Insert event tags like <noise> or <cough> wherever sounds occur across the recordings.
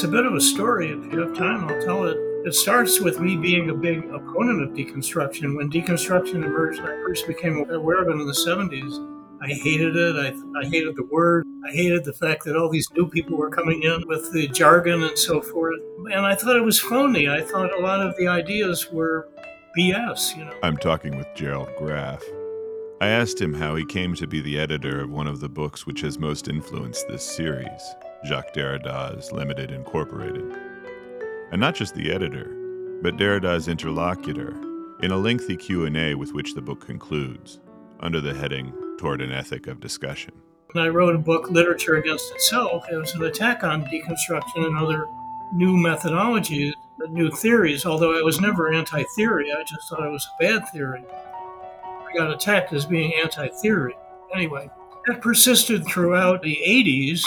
it's a bit of a story. If you have time, I'll tell it. It starts with me being a big opponent of deconstruction. When deconstruction emerged, I first became aware of it in the 70s. I hated it. I, I hated the word. I hated the fact that all these new people were coming in with the jargon and so forth. And I thought it was phony. I thought a lot of the ideas were BS, you know. I'm talking with Gerald Graff. I asked him how he came to be the editor of one of the books which has most influenced this series, Jacques Derrida's Limited Incorporated. And not just the editor, but Derrida's interlocutor in a lengthy Q&A with which the book concludes, under the heading Toward an Ethic of Discussion. I wrote a book, Literature Against Itself. It was an attack on deconstruction and other new methodologies, new theories, although I was never anti theory. I just thought it was a bad theory. I got attacked as being anti theory. Anyway, that persisted throughout the 80s.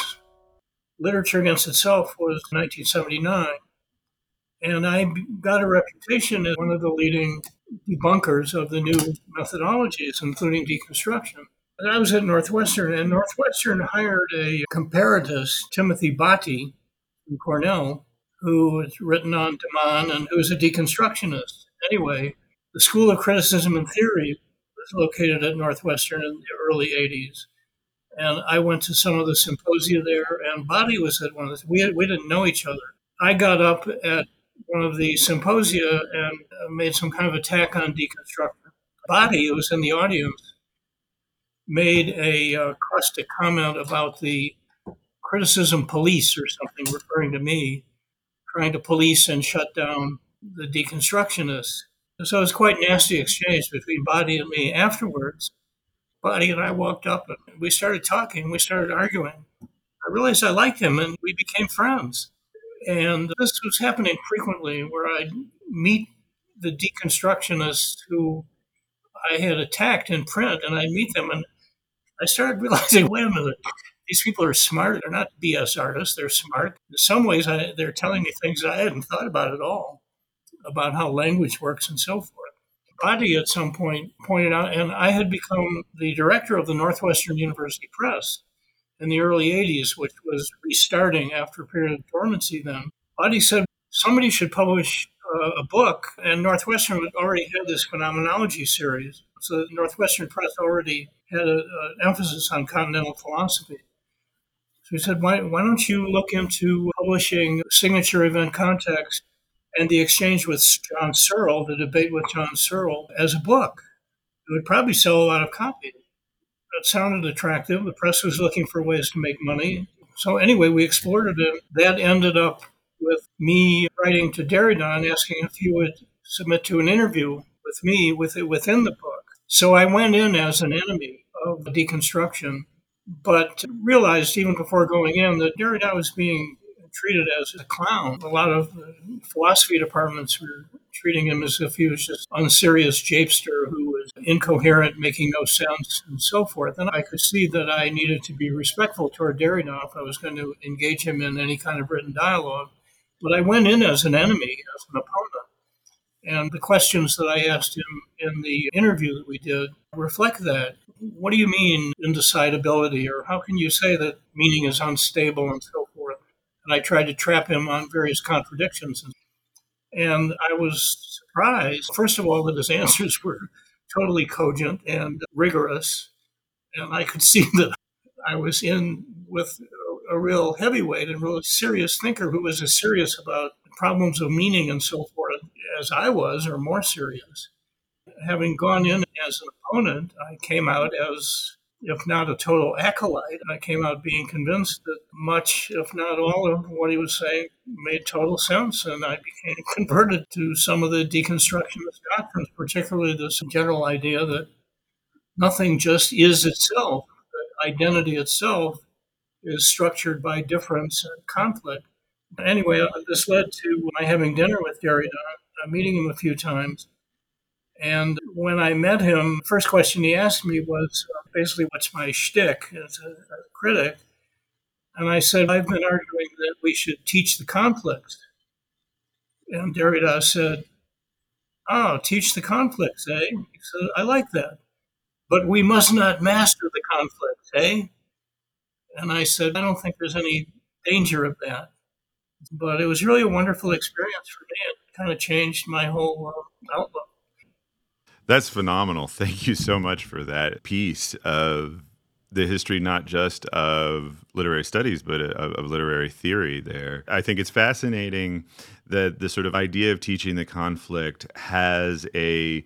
Literature Against Itself was 1979. And I got a reputation as one of the leading debunkers of the new methodologies, including deconstruction. And I was at Northwestern, and Northwestern hired a comparatist, Timothy Bahti from Cornell, who has written on de Man and who is a deconstructionist. Anyway, the School of Criticism and Theory was located at Northwestern in the early 80s. And I went to some of the symposia there, and Bahti was at one of those. We, had, we didn't know each other. I got up at one of the symposia and made some kind of attack on deconstruction. Bahti, who was in the audience, made a uh, caustic comment about the criticism police or something, referring to me trying to police and shut down the deconstructionists. So it was quite nasty exchange between Bahti and me. Afterwards, Bahti and I walked up and we started talking. We started arguing. I realized I liked him and we became friends. And this was happening frequently where I'd meet the deconstructionists who I had attacked in print and I'd meet them and I started <laughs> realizing, wait a minute, these people are smart. They're not BS artists. They're smart. In some ways, I, they're telling me things I hadn't thought about at all, about how language works and so forth. Bahti at some point pointed out, and I had become the director of the Northwestern University Press in the early 80s, which was restarting after a period of dormancy then. Bahti said somebody should publish uh, a book, and Northwestern already had this phenomenology series. So Northwestern Press already had an emphasis on continental philosophy. So he said, why, why don't you look into publishing signature event context and the exchange with John Searle, the debate with John Searle, as a book? It would probably sell a lot of copies. It sounded attractive. The press was looking for ways to make money. So anyway, we explored it, that ended up with me writing to Derrida and asking if he would submit to an interview with me with it within the book. So I went in as an enemy of deconstruction but realized even before going in that Derrida was being treated as a clown. A lot of philosophy departments were treating him as if he was just unserious japester who was incoherent, making no sense, and so forth. And I could see that I needed to be respectful toward Derrida if I was going to engage him in any kind of written dialogue. But I went in as an enemy, as an opponent. And the questions that I asked him in the interview that we did reflect that. What do you mean indecidability, or how can you say that meaning is unstable and so? And I tried to trap him on various contradictions. And I was surprised, first of all, that his <laughs> answers were totally cogent and rigorous. And I could see that I was in with a real heavyweight and real serious thinker who was as serious about problems of meaning and so forth as I was, or more serious. Having gone in as an opponent, I came out as, if not a total acolyte, I came out being convinced that much, if not all, of what he was saying made total sense. And I became <laughs> converted to some of the deconstructionist doctrines, particularly this general idea that nothing just is itself, that identity itself is structured by difference and conflict. Anyway, uh, this led to my having dinner with Derrida, uh, meeting him a few times. And when I met him, first question he asked me was basically, what's my shtick as a, a critic? And I said, I've been arguing that we should teach the conflict. And Derrida said, Oh, teach the conflicts, eh? He said, I like that. But we must not master the conflicts, eh? And I said, I don't think there's any danger of that But it was really a wonderful experience for me. It kind of changed my whole uh. That's phenomenal. <laughs> Thank you so much for that piece of the history not just of literary studies but uh, of, of, literary theory there i think it's fascinating that the sort of idea of teaching the conflict has a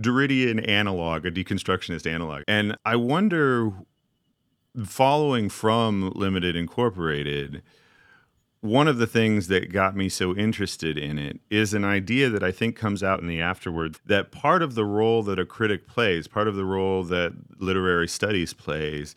Derridian analog, a deconstructionist analog. And I wonder, following from Limited Incorporated, one of the things that got me so interested in it is an idea that I think comes out in the afterward that part of the role that a critic plays, part of the role that literary studies plays,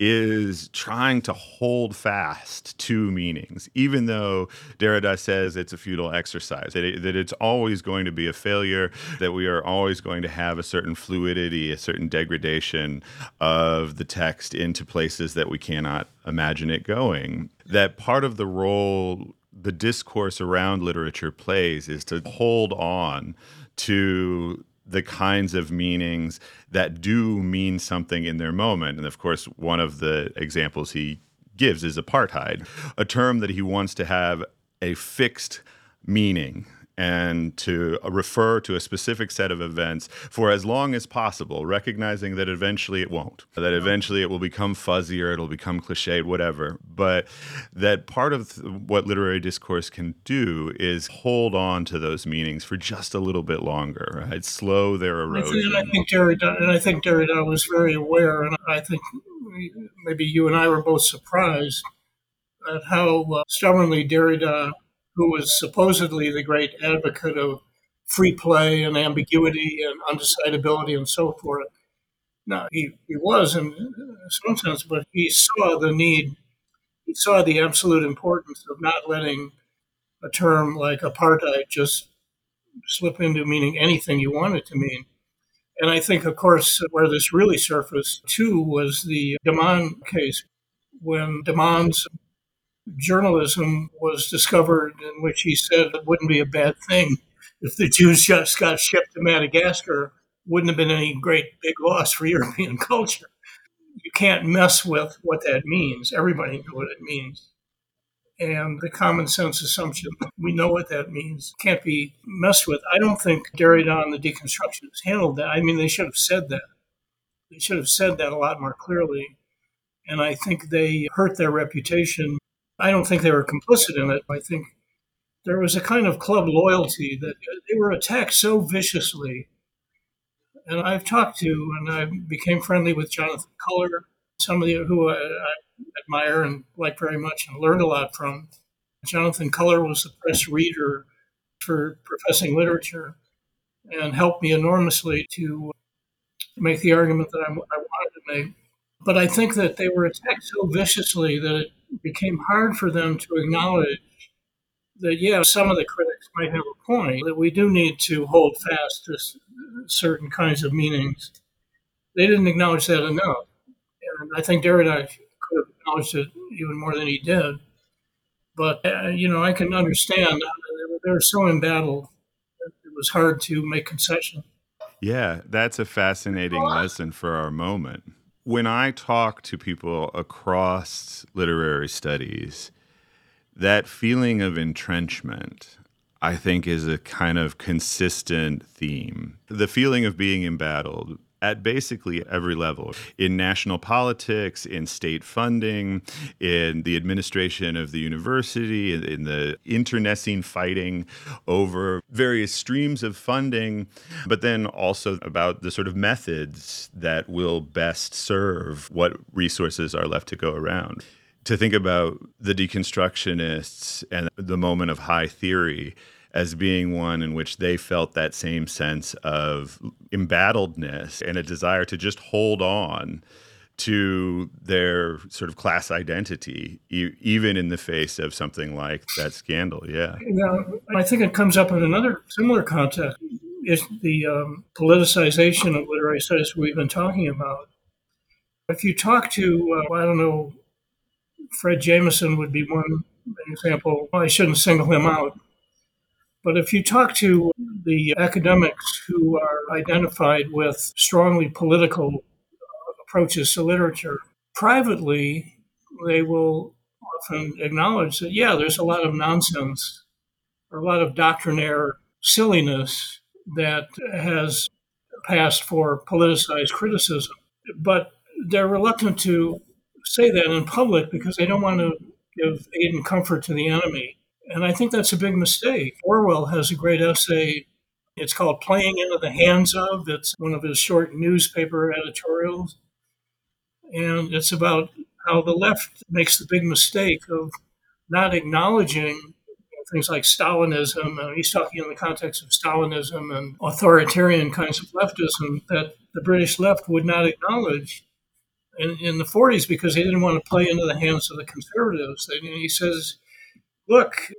is trying to hold fast to meanings, even though Derrida says it's a futile exercise, that, it, that it's always going to be a failure, that we are always going to have a certain fluidity, a certain degradation of the text into places that we cannot imagine it going. That part of the role the discourse around literature plays is to hold on to the kinds of meanings that do mean something in their moment. And of course, one of the examples he gives is apartheid, a term that he wants to have a fixed meaning and to refer to a specific set of events for as long as possible, recognizing that eventually it won't, that eventually it will become fuzzier, it'll become cliched, whatever. But that part of what literary discourse can do is hold on to those meanings for just a little bit longer, right? Slow their erosion. I think, Derrida, and I think Derrida was very aware, and I think maybe you and I were both surprised at how uh, stubbornly Derrida who was supposedly the great advocate of free play and ambiguity and undecidability and so forth. Now, he, he was in some sense, but he saw the need, he saw the absolute importance of not letting a term like apartheid just slip into meaning anything you want it to mean. And I think, of course, where this really surfaced too was the de Man case, when de Man's journalism was discovered, in which he said it wouldn't be a bad thing if the Jews just got shipped to Madagascar. Wouldn't have been any great big loss for <laughs> European culture. You can't mess with what that means. Everybody knows what it means. And the common sense assumption, we know what that means, can't be messed with. I don't think Derrida and the deconstructionists handled that. I mean, they should have said that. They should have said that a lot more clearly. And I think they hurt their reputation I don't think they were complicit in it. I think there was a kind of club loyalty that they were attacked so viciously. And I've talked to and I became friendly with Jonathan Culler, somebody who I, I admire and like very much and learned a lot from. Jonathan Culler was the press reader for professing literature and helped me enormously to make the argument that I, I wanted to make. But I think that they were attacked so viciously that it became hard for them to acknowledge that, yeah, some of the critics might have a point, that we do need to hold fast to certain kinds of meanings. They didn't acknowledge that enough. And I think Derrida could have acknowledged it even more than he did. But, uh, you know, I can understand. They were so embattled it was hard to make concessions. Yeah, that's a fascinating lesson for our moment when I talk to people across literary studies, that feeling of entrenchment, I think, is a kind of consistent theme. The feeling of being embattled, at basically every level in national politics, in state funding, in the administration of the university, in, the internecine fighting over various streams of funding, but then also about the sort of methods that will best serve what resources are left to go around. To think about the deconstructionists and the moment of high theory as being one in which they felt that same sense of embattledness and a desire to just hold on to their sort of class identity, e- even in the face of something like that scandal. Yeah. Yeah, I think it comes up in another similar context is the um, politicization of literary studies we've been talking about. If you talk to, uh, I don't know, Fred Jameson would be one example. I shouldn't single him out, but if you talk to the academics who are identified with strongly political uh, approaches to literature, privately, they will often acknowledge that, yeah, there's a lot of nonsense or a lot of doctrinaire silliness that has passed for politicized criticism. But they're reluctant to say that in public because they don't want to give aid and comfort to the enemy. And I think that's a big mistake. Orwell has a great essay. It's called Playing into the Hands of. It's one of his short newspaper editorials. And it's about how the left makes the big mistake of not acknowledging things like Stalinism. And he's talking in the context of Stalinism and authoritarian kinds of leftism that the British left would not acknowledge in, in the 40s because they didn't want to play into the hands of the conservatives. And he says, look,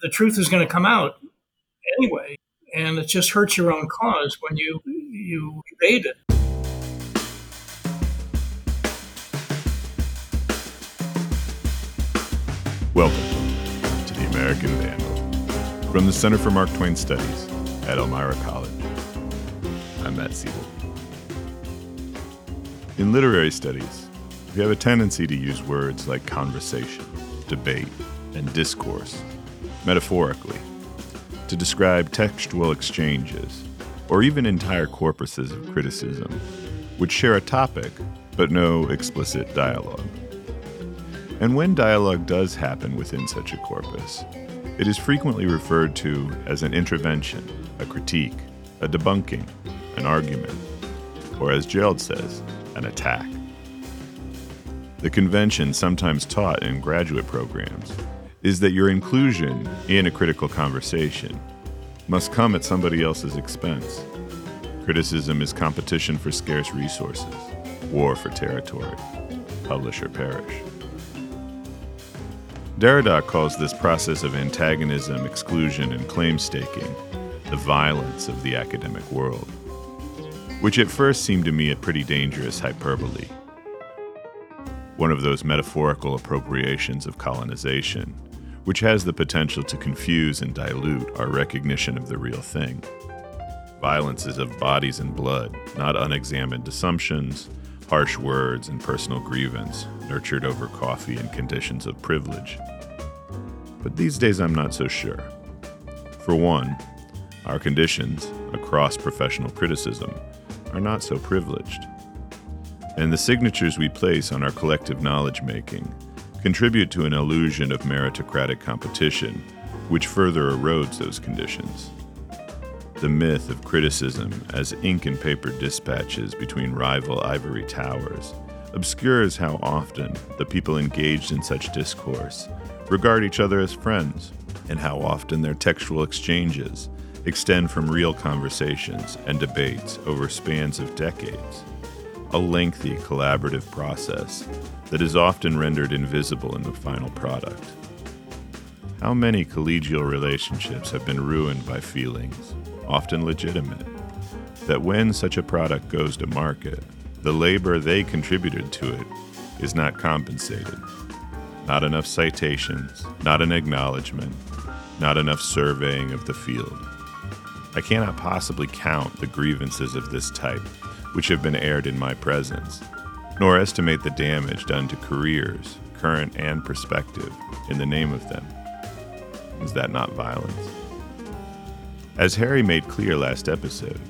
the truth is going to come out anyway, and it just hurts your own cause when you you evade it. Welcome to the American Vandal from the Center for Mark Twain Studies at Elmira College. I'm Matt Seybold. In literary studies, we have a tendency to use words like conversation, debate, and discourse, metaphorically, to describe textual exchanges, or even entire corpuses of criticism, which share a topic but no explicit dialogue. And when dialogue does happen within such a corpus, it is frequently referred to as an intervention, a critique, a debunking, an argument, or as Gerald says, an attack. The convention, sometimes taught in graduate programs, is that your inclusion in a critical conversation must come at somebody else's expense. Criticism is competition for scarce resources, war for territory, publish or perish. Derrida calls this process of antagonism, exclusion, and claim staking the violence of the academic world which at first seemed to me a pretty dangerous hyperbole. One of those metaphorical appropriations of colonization, which has the potential to confuse and dilute our recognition of the real thing. Violence is of bodies and blood, not unexamined assumptions, harsh words, and personal grievance, nurtured over coffee and conditions of privilege. But these days I'm not so sure. For one, our conditions, across professional criticism, are not so privileged. And the signatures we place on our collective knowledge making contribute to an illusion of meritocratic competition, which further erodes those conditions. The myth of criticism as ink and paper dispatches between rival ivory towers obscures how often the people engaged in such discourse regard each other as friends, and how often their textual exchanges extend from real conversations and debates over spans of decades, a lengthy collaborative process that is often rendered invisible in the final product. How many collegial relationships have been ruined by feelings, often legitimate, that when such a product goes to market, the labor they contributed to it is not compensated. Not enough citations, not an acknowledgement, not enough surveying of the field. I cannot possibly count the grievances of this type which have been aired in my presence, nor estimate the damage done to careers, current and prospective, in the name of them. Is that not violence? As Harry made clear last episode,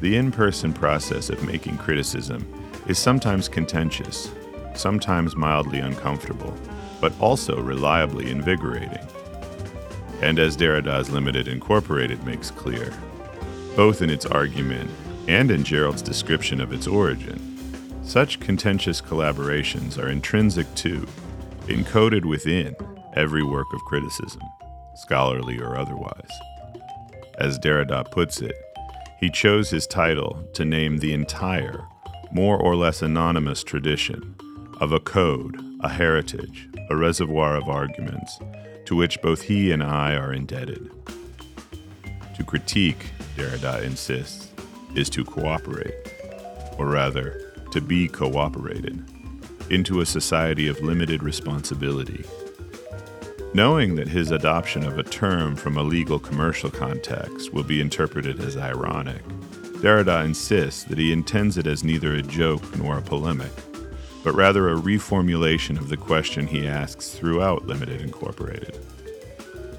the in person process of making criticism is sometimes contentious, sometimes mildly uncomfortable, but also reliably invigorating. And as Derrida's Limited Incorporated makes clear, both in its argument and in Gerald's description of its origin. Such contentious collaborations are intrinsic to, encoded within, every work of criticism, scholarly or otherwise. As Derrida puts it, he chose his title to name the entire, more or less anonymous tradition of a code, a heritage, a reservoir of arguments to which both he and I are indebted. To critique Derrida insists, is to cooperate, or rather, to be cooperated, into a society of limited responsibility. Knowing that his adoption of a term from a legal commercial context will be interpreted as ironic, Derrida insists that he intends it as neither a joke nor a polemic, but rather a reformulation of the question he asks throughout Limited Incorporated.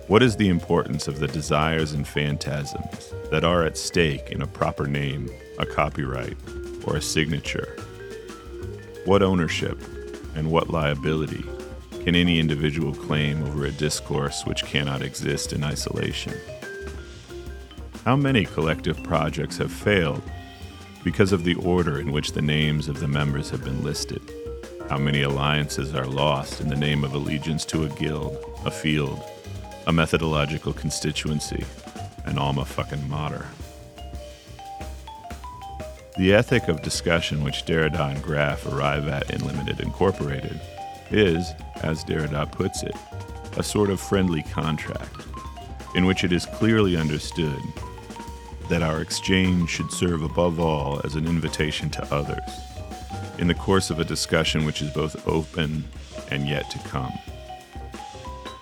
What is the importance of the desires and phantasms that are at stake in a proper name, a copyright, or a signature? What ownership and what liability can any individual claim over a discourse which cannot exist in isolation? How many collective projects have failed because of the order in which the names of the members have been listed? How many alliances are lost in the name of allegiance to a guild, a field, a methodological constituency, an alma fucking mater? The ethic of discussion which Derrida and Graff arrive at in Limited Incorporated is, as Derrida puts it, a sort of friendly contract in which it is clearly understood that our exchange should serve above all as an invitation to others in the course of a discussion which is both open and yet to come.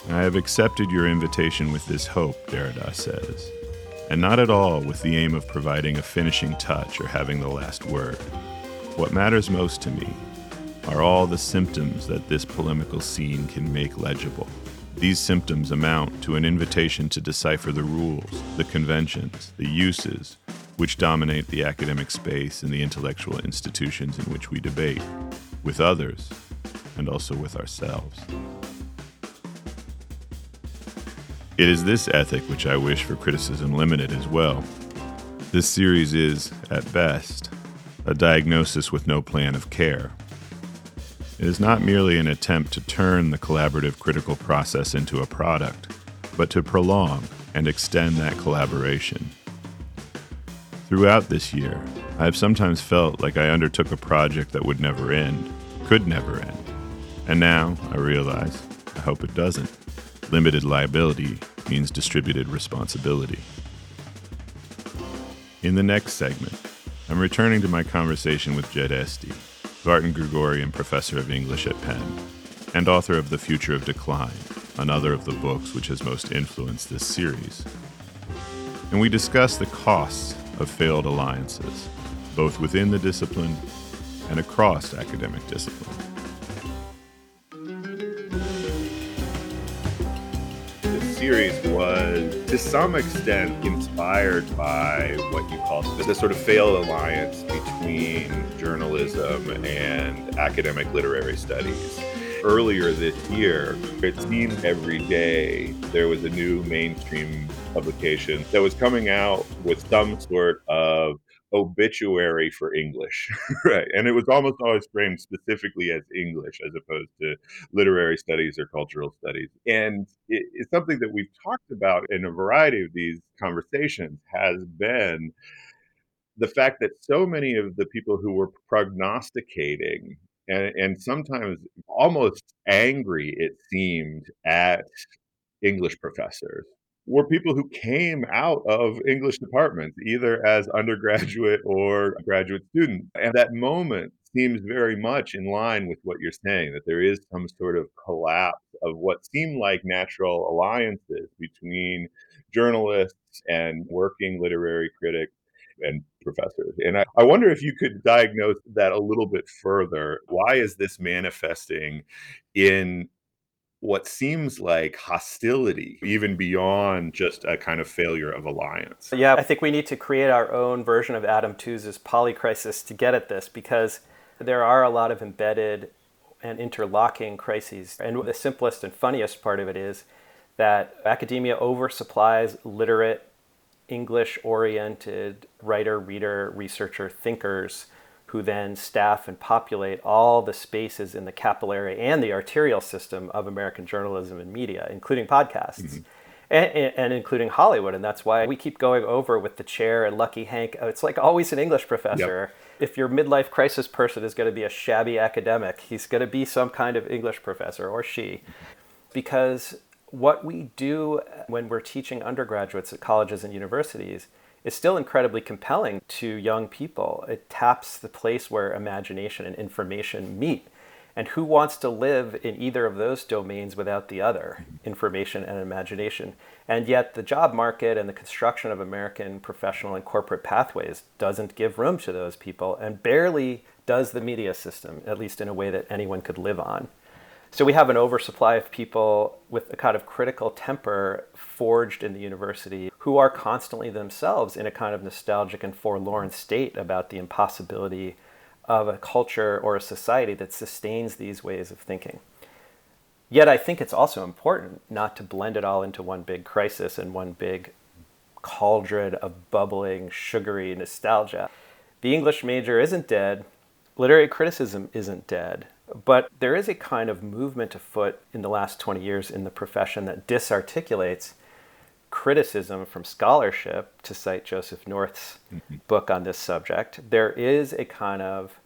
I have accepted your invitation with this hope, Derrida says, and not at all with the aim of providing a finishing touch or having the last word. What matters most to me are all the symptoms that this polemical scene can make legible. These symptoms amount to an invitation to decipher the rules, the conventions, the uses which dominate the academic space and the intellectual institutions in which we debate, with others, and also with ourselves. It is this ethic which I wish for Criticism Limited as well. This series is, at best, a diagnosis with no plan of care. It is not merely an attempt to turn the collaborative critical process into a product, but to prolong and extend that collaboration. Throughout this year, I have sometimes felt like I undertook a project that would never end, could never end. And now I realize, I hope it doesn't. Limited liability means distributed responsibility. In the next segment, I'm returning to my conversation with Jed Esty, Vartan Gregorian Professor of English at Penn, and author of The Future of Decline, another of the books which has most influenced this series. And we discuss the costs of failed alliances, both within the discipline and across academic discipline. Series was, to some extent, inspired by what you call the sort of failed alliance between journalism and academic literary studies. Earlier this year, it seemed every day there was a new mainstream publication that was coming out with some sort of obituary for English, <laughs> right? And it was almost always framed specifically as English as opposed to literary studies or cultural studies. And it, it's something that we've talked about in a variety of these conversations has been the fact that so many of the people who were prognosticating and, and sometimes almost angry, it seemed, at English professors were people who came out of English departments, either as undergraduate or graduate students. And that moment seems very much in line with what you're saying that there is some sort of collapse of what seemed like natural alliances between journalists and working literary critics and professors. And I, I, wonder if you could diagnose that a little bit further. Why is this manifesting in what seems like hostility, even beyond just a kind of failure of alliance? Yeah, I think we need to create our own version of Adam Tooze's polycrisis to get at this because there are a lot of embedded and interlocking crises. And the simplest and funniest part of it is that academia oversupplies literate English oriented writer, reader, researcher, thinkers who then staff and populate all the spaces in the capillary and the arterial system of American journalism and media, including podcasts. Mm-hmm. And, and, including Hollywood. And that's why we keep going over with the chair and Lucky Hank. It's like always an English professor. Yep. If your midlife crisis person is going to be a shabby academic, he's going to be some kind of English professor or she. Because what we do when we're teaching undergraduates at colleges and universities is still incredibly compelling to young people. It taps the place where imagination and information meet. And who wants to live in either of those domains without the other, information and imagination? And yet, the job market and the construction of American professional and corporate pathways doesn't give room to those people and barely does the media system, at least in a way that anyone could live on. So we have an oversupply of people with a kind of critical temper forged in the university who are constantly themselves in a kind of nostalgic and forlorn state about the impossibility of a culture or a society that sustains these ways of thinking. Yet I think it's also important not to blend it all into one big crisis and one big cauldron of bubbling, sugary nostalgia. The English major isn't dead, literary criticism isn't dead, but there is a kind of movement afoot in the last 20 years in the profession that disarticulates criticism from scholarship, to cite Joseph North's mm-hmm. book on this subject. There is a kind of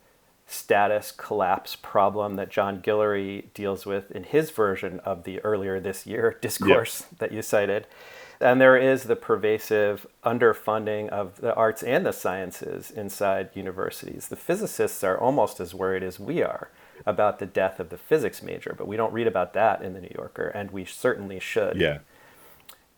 status collapse problem that John Guillory deals with in his version of the earlier this year <laughs> discourse that you cited. And there is the pervasive underfunding of the arts and the sciences inside universities. The physicists are almost as worried as we are about the death of the physics major, but we don't read about that in the New Yorker, and we certainly should. Yeah.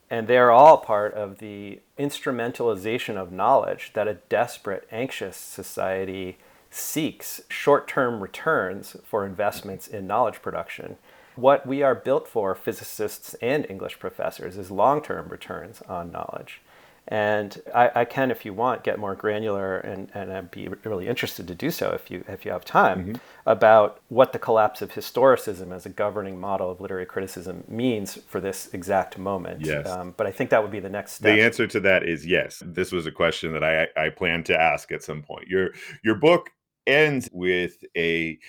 And they're all part of the instrumentalization of knowledge that a desperate, anxious society seeks short term returns for investments in knowledge production. What we are built for, physicists and English professors, is long term returns on knowledge. And I, I, can, if you want, get more granular, and, and I'd be really interested to do so if you, if you have time, mm-hmm. about what the collapse of historicism as a governing model of literary criticism means for this exact moment. Yes. Um, but I think that would be the next step. The answer to that is yes. This was a question that I, I plan to ask at some point. Your, your book ends with a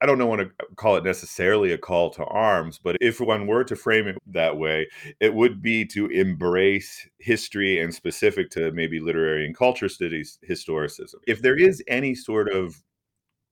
I don't know want to call it necessarily a call to arms, but if one were to frame it that way, it would be to embrace history and specific to maybe literary and culture studies historicism. If there is any sort of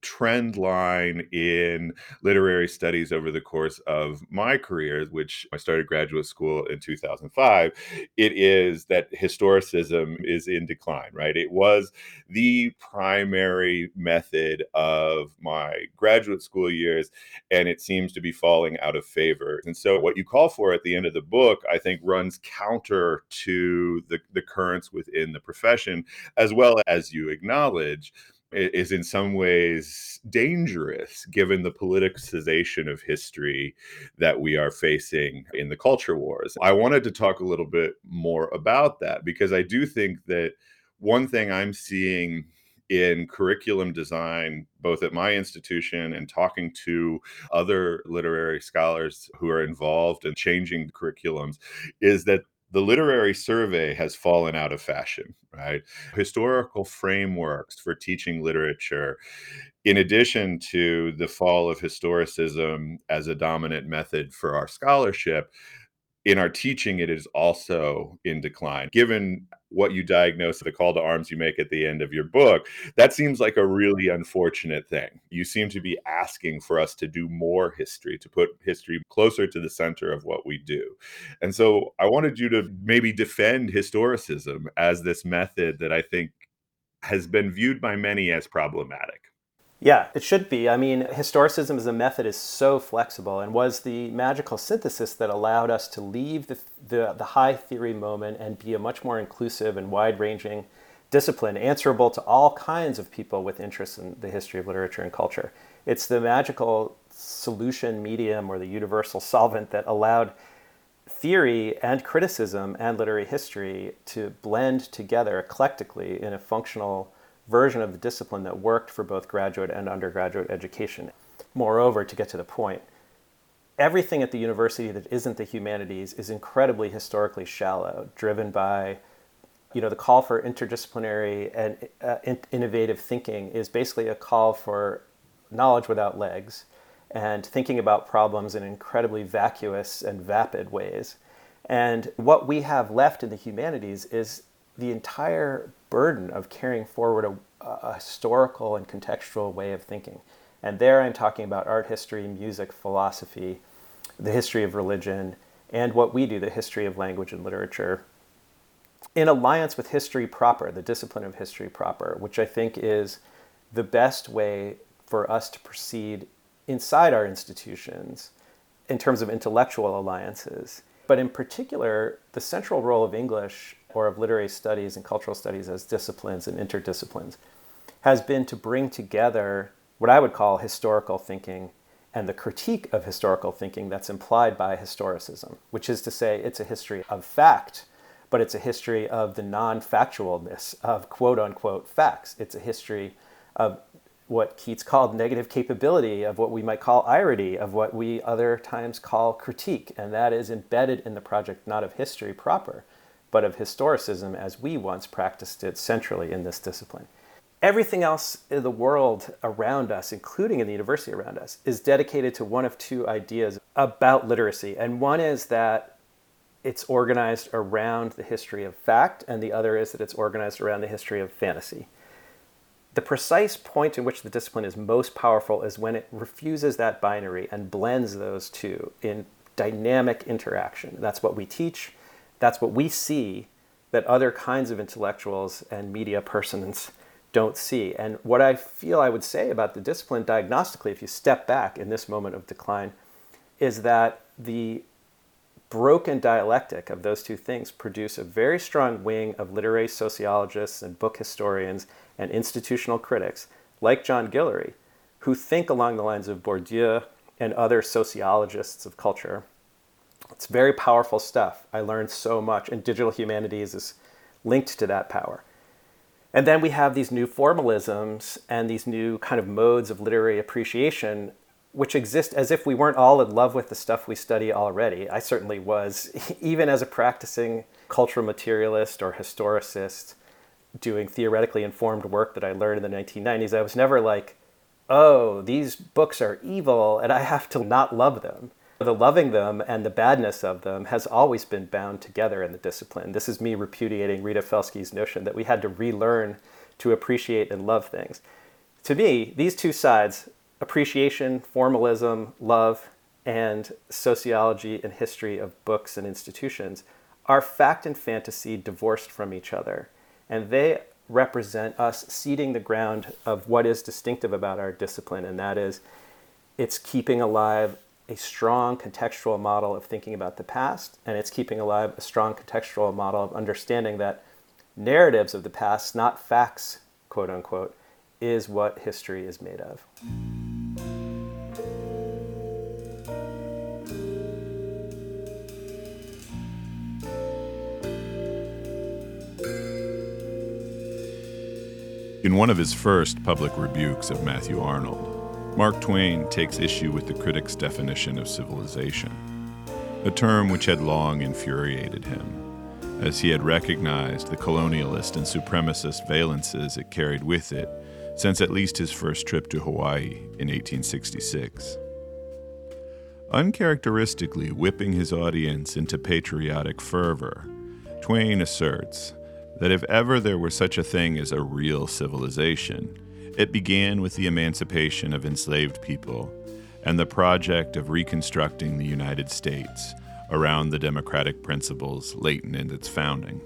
trend line in literary studies over the course of my career, which I started graduate school in 2005, it is that historicism is in decline, right? It was the primary method of my graduate school years, and it seems to be falling out of favor. And so, what you call for at the end of the book, I think, runs counter to the, the currents within the profession, as well as you acknowledge is in some ways dangerous given the politicization of history that we are facing in the culture wars. I wanted to talk a little bit more about that because I do think that one thing I'm seeing in curriculum design, both at my institution and talking to other literary scholars who are involved in changing curriculums, is that the literary survey has fallen out of fashion, right? Historical frameworks for teaching literature, in addition to the fall of historicism as a dominant method for our scholarship, in our teaching, it is also in decline. Given what you diagnose, the call to arms you make at the end of your book, that seems like a really unfortunate thing. You seem to be asking for us to do more history, to put history closer to the center of what we do. And so I wanted you to maybe defend historicism as this method that I think has been viewed by many as problematic. Yeah, it should be. I mean, historicism as a method is so flexible and was the magical synthesis that allowed us to leave the, the, the high theory moment and be a much more inclusive and wide ranging discipline, answerable to all kinds of people with interests in the history of literature and culture. It's the magical solution medium or the universal solvent that allowed theory and criticism and literary history to blend together eclectically in a functional version of the discipline that worked for both graduate and undergraduate education. Moreover, to get to the point, everything at the university that isn't the humanities is incredibly historically shallow, driven by you know the call for interdisciplinary and uh, in- innovative thinking is basically a call for knowledge without legs and thinking about problems in incredibly vacuous and vapid ways. And what we have left in the humanities is the entire burden of carrying forward a, a, historical and contextual way of thinking. And there I'm talking about art history, music, philosophy, the history of religion, and what we do, the history of language and literature, in alliance with history proper, the discipline of history proper, which I think is the best way for us to proceed inside our institutions in terms of intellectual alliances. But in particular, the central role of English or of literary studies and cultural studies as disciplines and interdisciplines has been to bring together what I would call historical thinking and the critique of historical thinking that's implied by historicism, which is to say, it's a history of fact, but it's a history of the non factualness of quote unquote facts. It's a history of what Keats called negative capability, of what we might call irony, of what we other times call critique. And that is embedded in the project not of history proper, but of historicism as we once practiced it centrally in this discipline. Everything else in the world around us, including in the university around us, is dedicated to one of two ideas about literacy. And one is that it's organized around the history of fact, and the other is that it's organized around the history of fantasy. The precise point in which the discipline is most powerful is when it refuses that binary and blends those two in dynamic interaction. That's what we teach, that's what we see that other kinds of intellectuals and media persons don't see. And what I feel I would say about the discipline diagnostically, if you step back in this moment of decline, is that the broken dialectic of those two things produce a very strong wing of literary sociologists and book historians and institutional critics like John Guillory, who think along the lines of Bourdieu and other sociologists of culture. It's very powerful stuff. I learned so much, and digital humanities is linked to that power. And then we have these new formalisms and these new kind of modes of literary appreciation, which exist as if we weren't all in love with the stuff we study already. I certainly was, <laughs> even as a practicing cultural materialist or historicist doing theoretically informed work that I learned in the 1990s, I was never like, oh, these books are evil and I have to not love them. The loving them and the badness of them has always been bound together in the discipline. This is me repudiating Rita Felski's notion that we had to relearn to appreciate and love things. To me, these two sides, appreciation, formalism, love, and sociology and history of books and institutions, are fact and fantasy divorced from each other and they represent us seeding the ground of what is distinctive about our discipline, and that is it's keeping alive a strong contextual model of thinking about the past, and it's keeping alive a strong contextual model of understanding that narratives of the past, not facts, quote unquote, is what history is made of. In one of his first public rebukes of Matthew Arnold, Mark Twain takes issue with the critic's definition of civilization, a term which had long infuriated him, as he had recognized the colonialist and supremacist valences it carried with it since at least his first trip to Hawaii in 1866. Uncharacteristically whipping his audience into patriotic fervor, Twain asserts that if ever there were such a thing as a real civilization, it began with the emancipation of enslaved people and the project of reconstructing the United States around the democratic principles latent in its founding.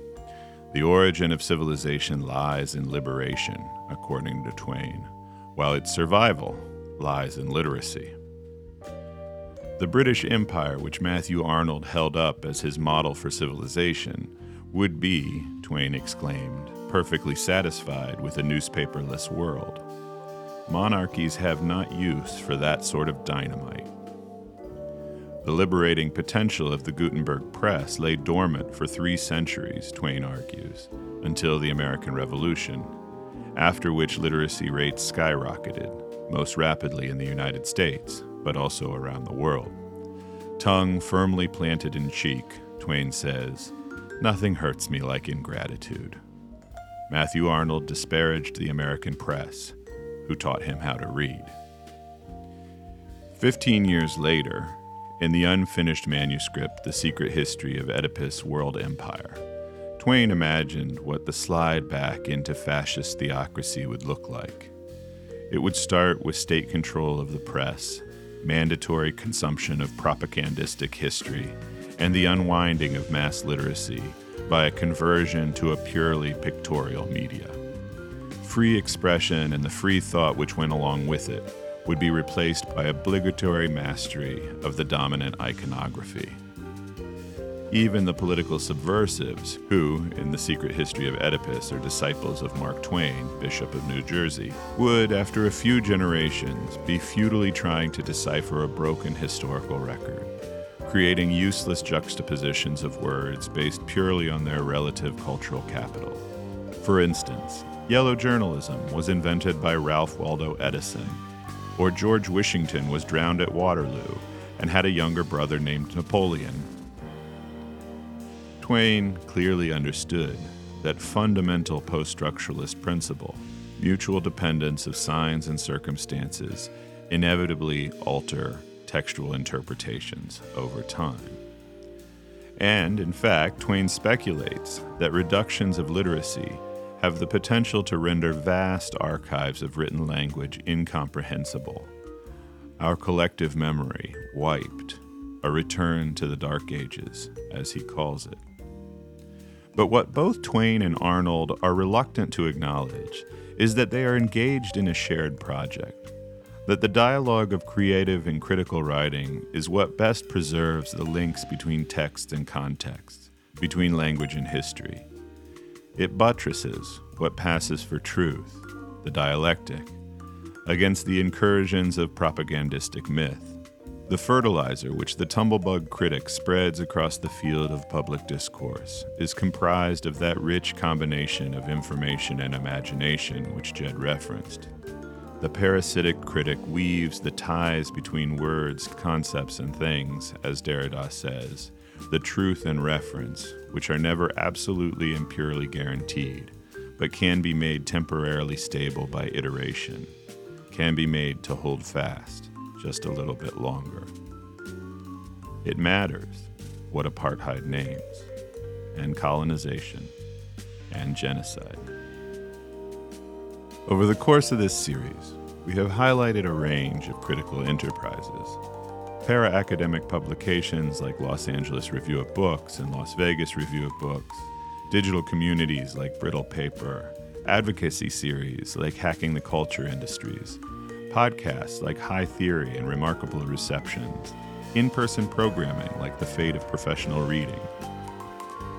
The origin of civilization lies in liberation, according to Twain, while its survival lies in literacy. The British Empire, which Matthew Arnold held up as his model for civilization, would be, Twain exclaimed, perfectly satisfied with a newspaperless world. Monarchies have not use for that sort of dynamite. The liberating potential of the Gutenberg press lay dormant for three centuries, Twain argues, until the American Revolution, after which literacy rates skyrocketed, most rapidly in the United States, but also around the world. Tongue firmly planted in cheek, Twain says, Nothing hurts me like ingratitude. Matthew Arnold disparaged the American press, who taught him how to read. Fifteen years later, in the unfinished manuscript, The Secret History of Eddypus' World Empire, Twain imagined what the slide back into fascist theocracy would look like. It would start with state control of the press, mandatory consumption of propagandistic history, and the unwinding of mass literacy by a conversion to a purely pictorial media. Free expression and the free thought which went along with it would be replaced by obligatory mastery of the dominant iconography. Even the political subversives, who, in the secret history of Eddypus, are disciples of Mark Twain, Bishop of New Jersey, would, after a few generations, be futilely trying to decipher a broken historical record, creating useless juxtapositions of words based purely on their relative cultural capital. For instance, yellow journalism was invented by Ralph Waldo Edison, or George Washington was drowned at Waterloo and had a younger brother named Napoleon Twain clearly understood that fundamental post structuralist principle mutual dependence of signs and circumstances inevitably alter textual interpretations over time. And, in fact, Twain speculates that reductions of literacy have the potential to render vast archives of written language incomprehensible. Our collective memory wiped, a return to the Dark Ages, as he calls it. But what both Twain and Arnold are reluctant to acknowledge is that they are engaged in a shared project, that the dialogue of creative and critical writing is what best preserves the links between text and context, between language and history. It buttresses what passes for truth, the dialectic, against the incursions of propagandistic myth the fertilizer which the tumblebug critic spreads across the field of public discourse is comprised of that rich combination of information and imagination which Jed referenced. The parasitic critic weaves the ties between words, concepts, and things, as Derrida says, the truth and reference, which are never absolutely and purely guaranteed, but can be made temporarily stable by iteration, can be made to hold fast just a little bit longer. It matters what apartheid names, and colonization, and genocide. Over the course of this series, we have highlighted a range of critical enterprises. Para academic publications like Los Angeles Review of Books and Las Vegas Review of Books, digital communities like Brittle Paper, advocacy series like Hacking the Culture Industries, podcasts like High Theory and Remarkable Receptions, in person programming like The Fate of Professional Reading.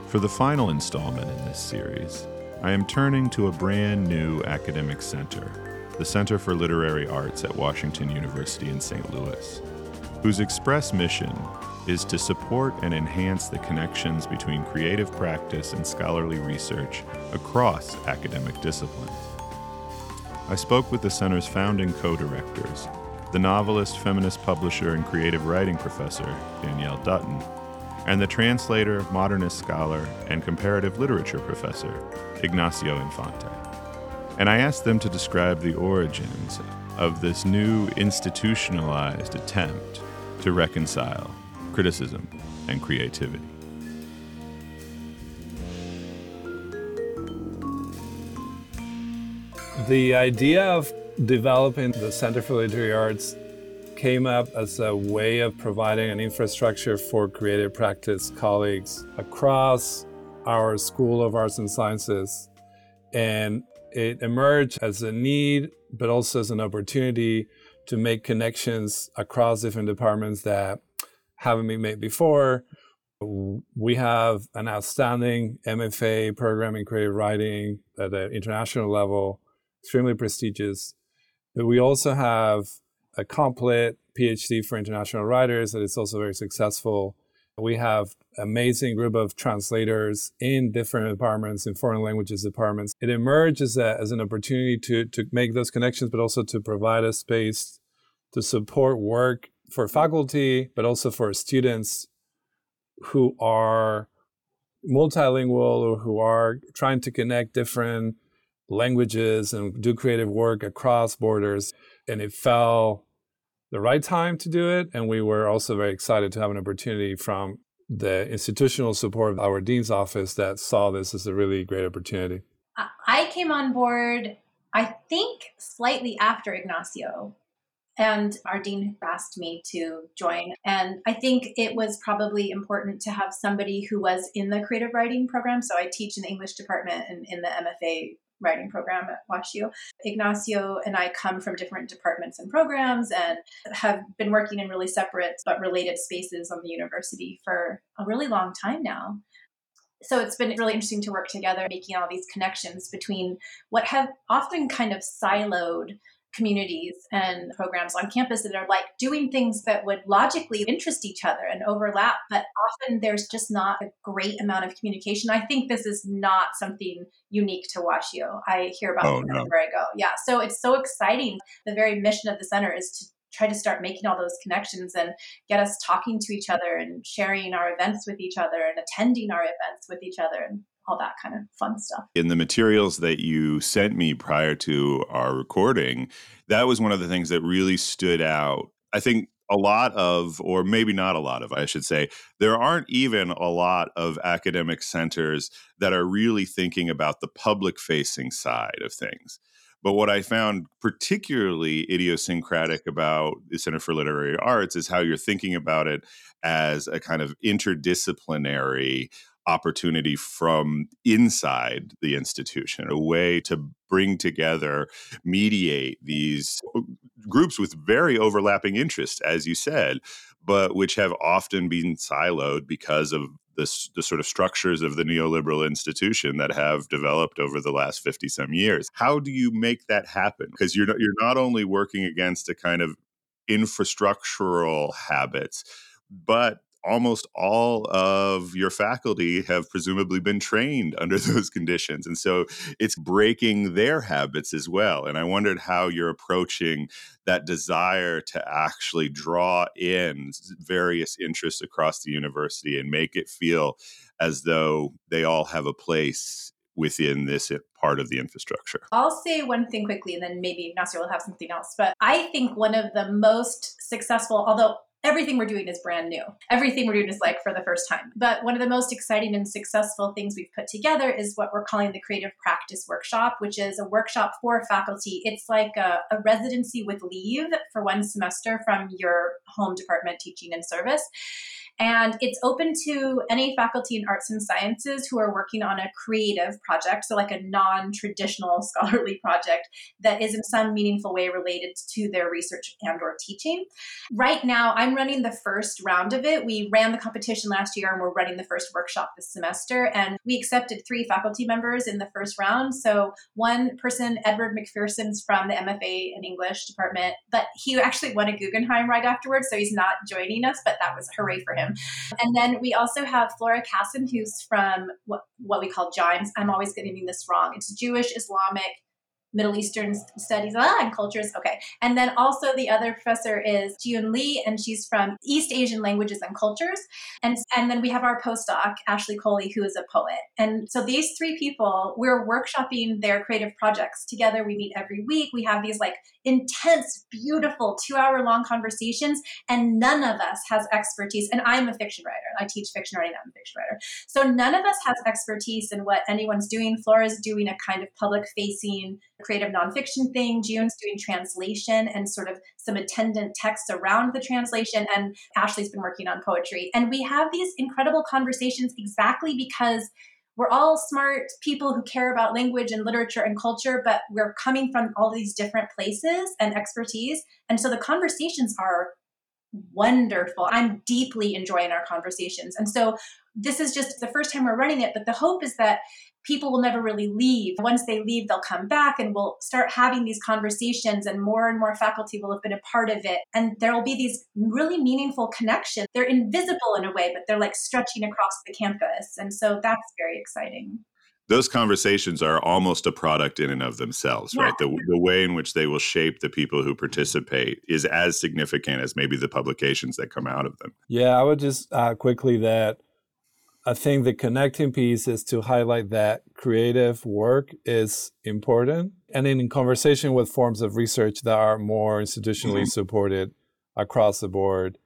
For the final installment in this series, I am turning to a brand new academic center, the Center for Literary Arts at Washington University in St. Louis, whose express mission is to support and enhance the connections between creative practice and scholarly research across academic disciplines. I spoke with the center's founding co directors, the novelist, feminist publisher, and creative writing professor, Danielle Dutton, and the translator, modernist scholar, and comparative literature professor, Ignacio Infante. And I asked them to describe the origins of this new institutionalized attempt to reconcile criticism and creativity. The idea of developing the Center for Literary Arts came up as a way of providing an infrastructure for creative practice colleagues across our School of Arts and Sciences. And it emerged as a need, but also as an opportunity to make connections across different departments that haven't been made before. We have an outstanding MFA program in creative writing at the international level extremely prestigious. But we also have a complete PhD for international writers that is also very successful. We have amazing group of translators in different departments, in foreign languages departments. It emerged as, as an opportunity to, to make those connections, but also to provide a space to support work for faculty, but also for students who are multilingual or who are trying to connect different languages and do creative work across borders. And it fell the right time to do it. And we were also very excited to have an opportunity from the institutional support of our dean's office that saw this as a really great opportunity. I came on board, I think, slightly after Ignacio. And our dean asked me to join. And I think it was probably important to have somebody who was in the creative writing program. So I teach in the English department and in the MFA writing program at WashU. Ignacio and I come from different departments and programs and have been working in really separate but related spaces on the university for a really long time now. So it's been really interesting to work together, making all these connections between what have often kind of siloed communities and programs on campus that are like doing things that would logically interest each other and overlap, but often there's just not a great amount of communication. I think this is not something unique to WashU. I hear about oh, it no. I go. Yeah. So it's so exciting. The very mission of the center is to try to start making all those connections and get us talking to each other and sharing our events with each other and attending our events with each other all that kind of fun stuff. In the materials that you sent me prior to our recording, that was one of the things that really stood out. I think a lot of, or maybe not a lot of, I should say, there aren't even a lot of academic centers that are really thinking about the public facing side of things. But what I found particularly idiosyncratic about the Center for Literary Arts is how you're thinking about it as a kind of interdisciplinary opportunity from inside the institution, a way to bring together, mediate these uh, groups with very overlapping interests, as you said, but which have often been siloed because of the, the sort of structures of the neoliberal institution that have developed over the last 50 some years. How do you make that happen? Because you're not, you're not only working against a kind of infrastructural habits, but almost all of your faculty have presumably been trained under <laughs> those conditions. And so it's breaking their habits as well. And I wondered how you're approaching that desire to actually draw in various interests across the university and make it feel as though they all have a place within this part of the infrastructure. I'll say one thing quickly and then maybe Ignacio will have something else. But I think one of the most successful, although everything we're doing is brand new. Everything we're doing is like for the first time. But one of the most exciting and successful things we've put together is what we're calling the Creative Practice Workshop, which is a workshop for faculty. It's like a, a residency with leave for one semester from your home department teaching and service. And it's open to any faculty in arts and sciences who are working on a creative project, so like a non traditional <laughs> scholarly project that is in some meaningful way related to their research and or teaching. Right now, I'm running the first round of it. We ran the competition last year and we're running the first workshop this semester. And we accepted three faculty members in the first round. So one person, Edward McPherson's from the MFA in English department, but he actually won a Guggenheim right afterwards. So he's not joining us, but that was hooray for him. And then we also have Flora Cassen, who's from what, what we call JIMES. I'm always getting this wrong. It's Jewish Islamic Middle Eastern studies ah, and cultures. Okay. And then also the other professor is Ji-Eun Lee, and she's from East Asian languages and cultures. And, and then we have our postdoc, Ashley Coley, who is a poet. And so these three people, we're workshopping their creative projects together. We meet every week. We have these like intense, beautiful two hour long conversations, and none of us has expertise. And I'm a fiction writer. I teach fiction writing. I'm a fiction writer. So none of us has expertise in what anyone's doing. Flora's doing a kind of public facing creative nonfiction thing. June's doing translation and sort of some attendant texts around the translation. And Ashley's been working on poetry. And we have these incredible conversations exactly because we're all smart people who care about language and literature and culture, but we're coming from all these different places and expertise. And so the conversations are wonderful. I'm deeply enjoying our conversations. And so this is just the first time we're running it, but the hope is that people will never really leave. Once they leave, they'll come back and we'll start having these conversations, and more and more faculty will have been a part of it. And there will be these really meaningful connections. They're invisible in a way, but they're like stretching across the campus. And so that's very exciting those conversations are almost a product in and of themselves, yeah. right? The, the way in which they will shape the people who participate is as significant as maybe the publications that come out of them. Yeah, I would just uh, quickly that I think the connecting piece is to highlight that creative work is important. And in conversation with forms of research that are more institutionally mm-hmm. supported across the board,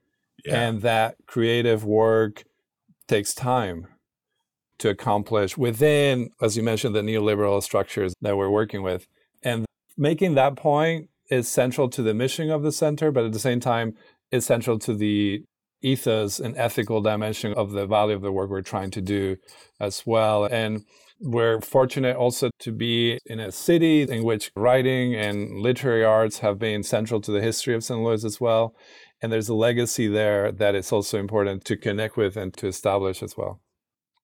yeah. and that creative work takes time to accomplish within, as you mentioned, the neoliberal structures that we're working with. And making that point is central to the mission of the center, but at the same time, is central to the ethos and ethical dimension of the value of the work we're trying to do as well. And We're fortunate also to be in a city in which writing and literary arts have been central to the history of St. Louis as well. And there's a legacy there that it's also important to connect with and to establish as well.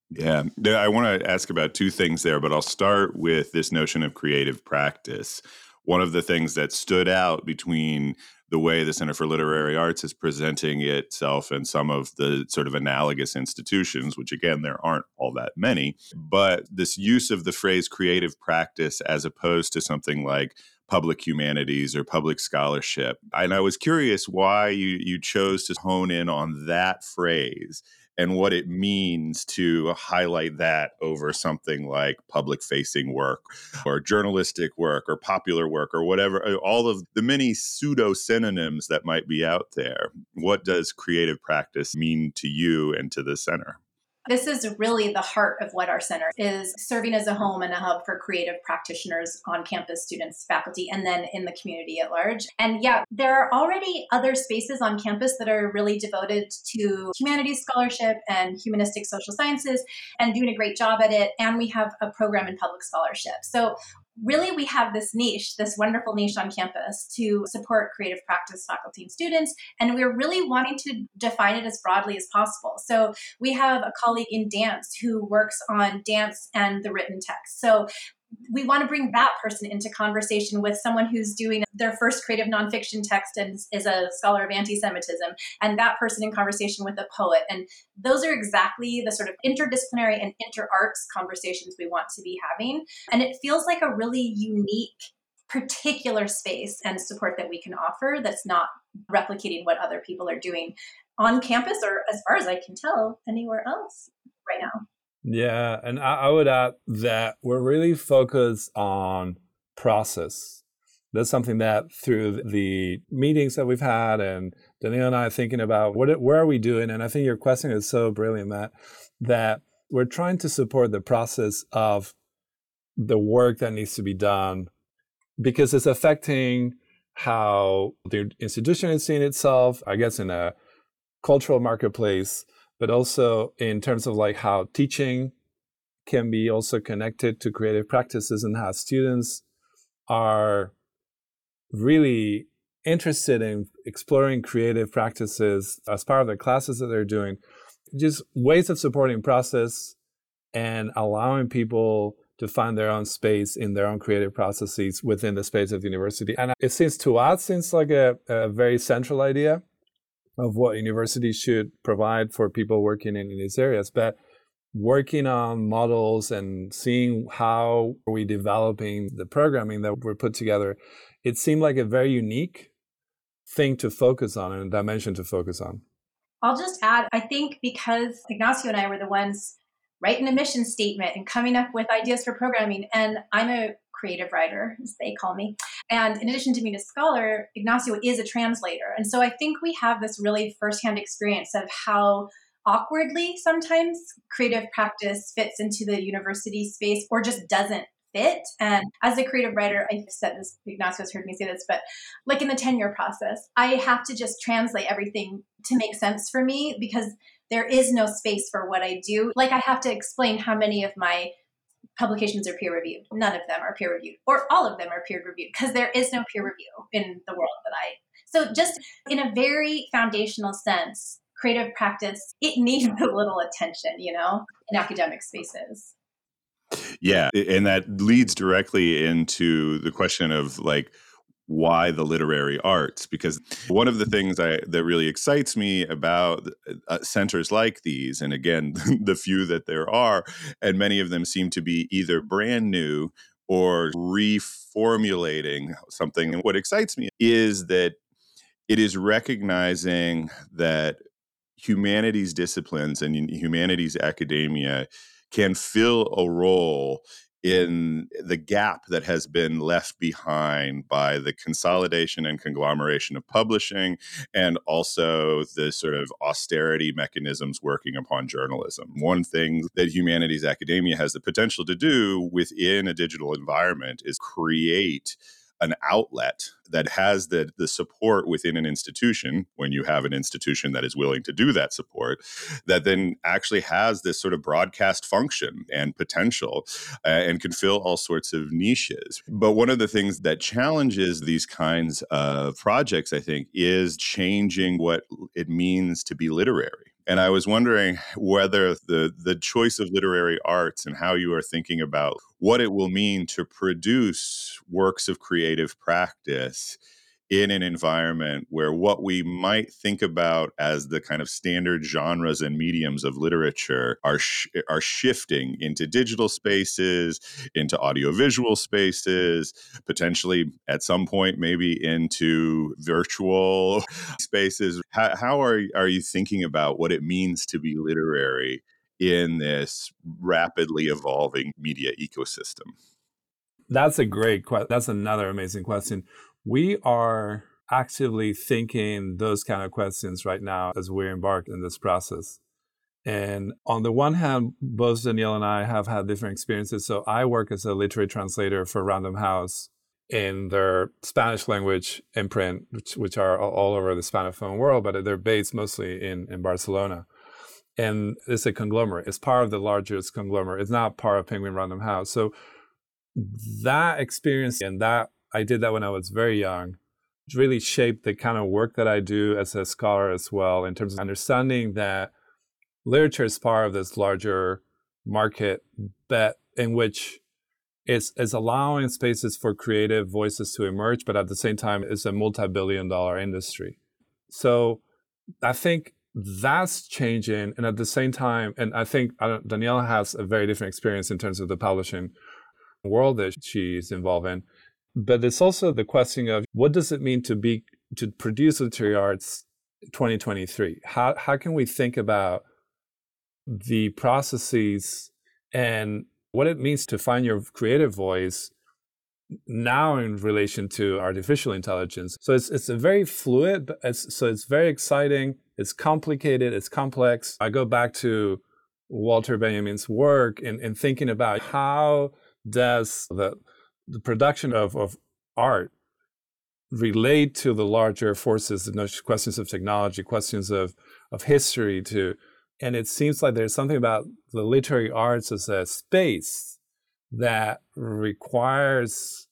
Yeah, I want to ask about two things there, but I'll start with this notion of creative practice. One of the things that stood out between the way the Center for Literary Arts is presenting itself and some of the sort of analogous institutions, which again, there aren't all that many, but this use of the phrase creative practice as opposed to something like public humanities or public scholarship. And I was curious why you, you chose to hone in on that phrase and what it means to highlight that over something like public facing work or journalistic work or popular work or whatever, uh, all of the many pseudo synonyms that might be out there. What does creative practice mean to you and to the center? This is really the heart of what our center is serving as a home and a hub for creative practitioners on campus, students, faculty, and then in the community at large. And yeah, there are already other spaces on campus that are really devoted to humanities scholarship and humanistic social sciences and doing a great job at it. And we have a program in public scholarship. So really we have this niche, this wonderful niche on campus to support creative practice faculty and students. And we're really wanting to define it as broadly as possible. So we have a colleague in dance who works on dance and the written text. So we want to bring that person into conversation with someone who's doing their first creative nonfiction text and is a scholar of anti-Semitism, and that person in conversation with a poet. And those are exactly the sort of interdisciplinary and inter-arts conversations we want to be having. And it feels like a really unique particular space and support that we can offer that's not replicating what other people are doing on campus or as far as I can tell anywhere else right now. Yeah, and I, I would add that we're really focused on process. That's something that through the meetings that we've had and Danielle and I are thinking about what where are we doing? And I think your question is so brilliant, Matt, that we're trying to support the process of the work that needs to be done because it's affecting how the institution is seeing itself, I guess, in a cultural marketplace but also in terms of like how teaching can be also connected to creative practices and how students are really interested in exploring creative practices as part of the classes that they're doing. Just ways of supporting process and allowing people to find their own space in their own creative processes within the space of the university. And it seems to us seems like a, a very central idea of what universities should provide for people working in, these areas. But working on models and seeing how are we developing the programming that we're put together, it seemed like a very unique thing to focus on and a dimension to focus on. I'll just add, I think because Ignacio and I were the ones writing a mission statement and coming up with ideas for programming, and I'm a creative writer, as they call me. And in addition to being a scholar, Ignacio is a translator. And so I think we have this really firsthand experience of how awkwardly sometimes creative practice fits into the university space or just doesn't fit. And as a creative writer, I've said this, Ignacio's heard me say this, but like in the tenure process, I have to just translate everything to make sense for me because there is no space for what I do. Like I have to explain how many of my publications are peer reviewed. None of them are peer reviewed, or all of them are peer reviewed because there is no peer review in the world that I. So, just in a very foundational sense, creative practice, it needs a little attention, you know, in academic spaces. Yeah. And that leads directly into the question of like, why the literary arts because one of the things I, that really excites me about uh, centers like these and again <laughs> the few that there are and many of them seem to be either brand new or reformulating something and what excites me is that it is recognizing that humanities disciplines and humanities academia can fill a role in the gap that has been left behind by the consolidation and conglomeration of publishing and also the sort of austerity mechanisms working upon journalism. One thing that humanities academia has the potential to do within a digital environment is create an outlet that has the the support within an institution when you have an institution that is willing to do that support that then actually has this sort of broadcast function and potential uh, and can fill all sorts of niches. But one of the things that challenges these kinds of projects i think is changing what it means to be literary and I was wondering whether the the choice of literary arts and how you are thinking about what it will mean to produce works of creative practice in an environment where what we might think about as the kind of standard genres and mediums of literature are sh- are shifting into digital spaces, into audiovisual spaces, potentially at some point maybe into virtual <laughs> spaces. How, how are are you thinking about what it means to be literary in this rapidly evolving media ecosystem? That's a great question. That's another amazing question we are actively thinking those kind of questions right now as we embark in this process. And on the one hand, both Danielle and I have had different experiences. So I work as a literary translator for Random House in their Spanish language imprint, which, which are all over the Spanophone world, but they're based mostly in, in Barcelona. And it's a conglomerate. It's part of the largest conglomerate. It's not part of Penguin Random House. So that experience and that I did that when I was very young. It really shaped the kind of work that I do as a scholar as well, in terms of understanding that literature is part of this larger market bet in which it's, it's allowing spaces for creative voices to emerge, but at the same time, it's a multi billion dollar industry. So I think that's changing. And at the same time, and I think Danielle has a very different experience in terms of the publishing world that she's involved in. But it's also the question of what does it mean to be to produce literary arts 2023? How how can we think about the processes and what it means to find your creative voice now in relation to artificial intelligence. So it's it's a very fluid, it's, so it's very exciting. It's complicated. It's complex. I go back to Walter Benjamin's work in, in thinking about how does the the production of, of art relate to the larger forces, the questions of technology, questions of, of history to and it seems like there's something about the literary arts as a space that requires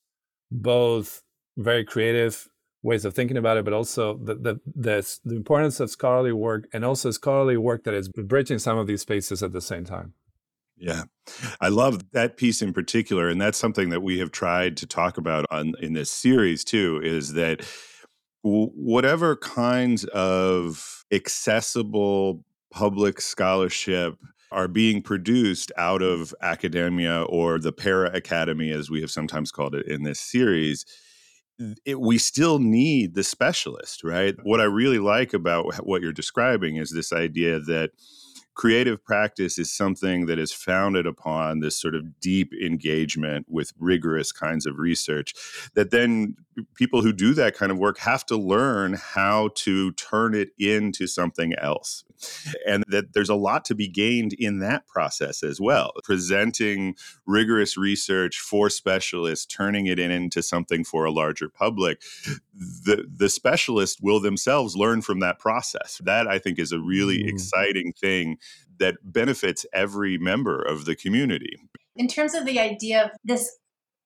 both very creative ways of thinking about it, but also the, the, the, the importance of scholarly work and also scholarly work that is bridging some of these spaces at the same time. Yeah. I love that piece in particular. And that's something that we have tried to talk about on in this series too, is that w- whatever kinds of accessible public scholarship are being produced out of academia or the para academy, as we have sometimes called it in this series, it, we still need the specialist, right? What I really like about what you're describing is this idea that creative practice is something that is founded upon this sort of deep engagement with rigorous kinds of research that then people who do that kind of work have to learn how to turn it into something else and that there's a lot to be gained in that process as well presenting rigorous research for specialists turning it into something for a larger public the the specialist will themselves learn from that process that i think is a really mm. exciting thing that benefits every member of the community in terms of the idea of this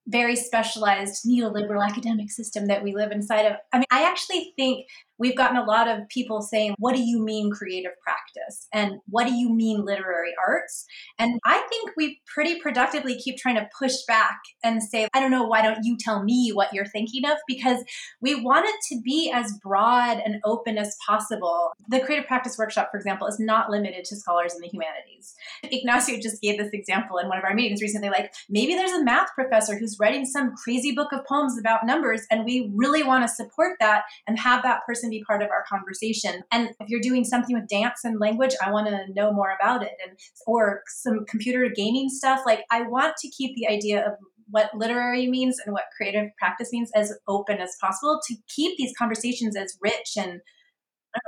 very specialized neoliberal academic system that we live inside of. I mean, I actually think we've gotten a lot of people saying, What do you mean creative practice? And what do you mean literary arts? And I think we pretty productively keep trying to push back and say, I don't know, why don't you tell me what you're thinking of? Because we want it to be as broad and open as possible. The creative practice workshop, for example, is not limited to scholars in the humanities. Ignacio just gave this example in one of our meetings recently like, maybe there's a math professor who's writing some crazy book of poems about numbers, and we really want to support that and have that person be part of our conversation. And if you're doing something with dance and language, I want to know more about it. And or some computer gaming stuff. Like I want to keep the idea of what literary means and what creative practice means as open as possible to keep these conversations as rich and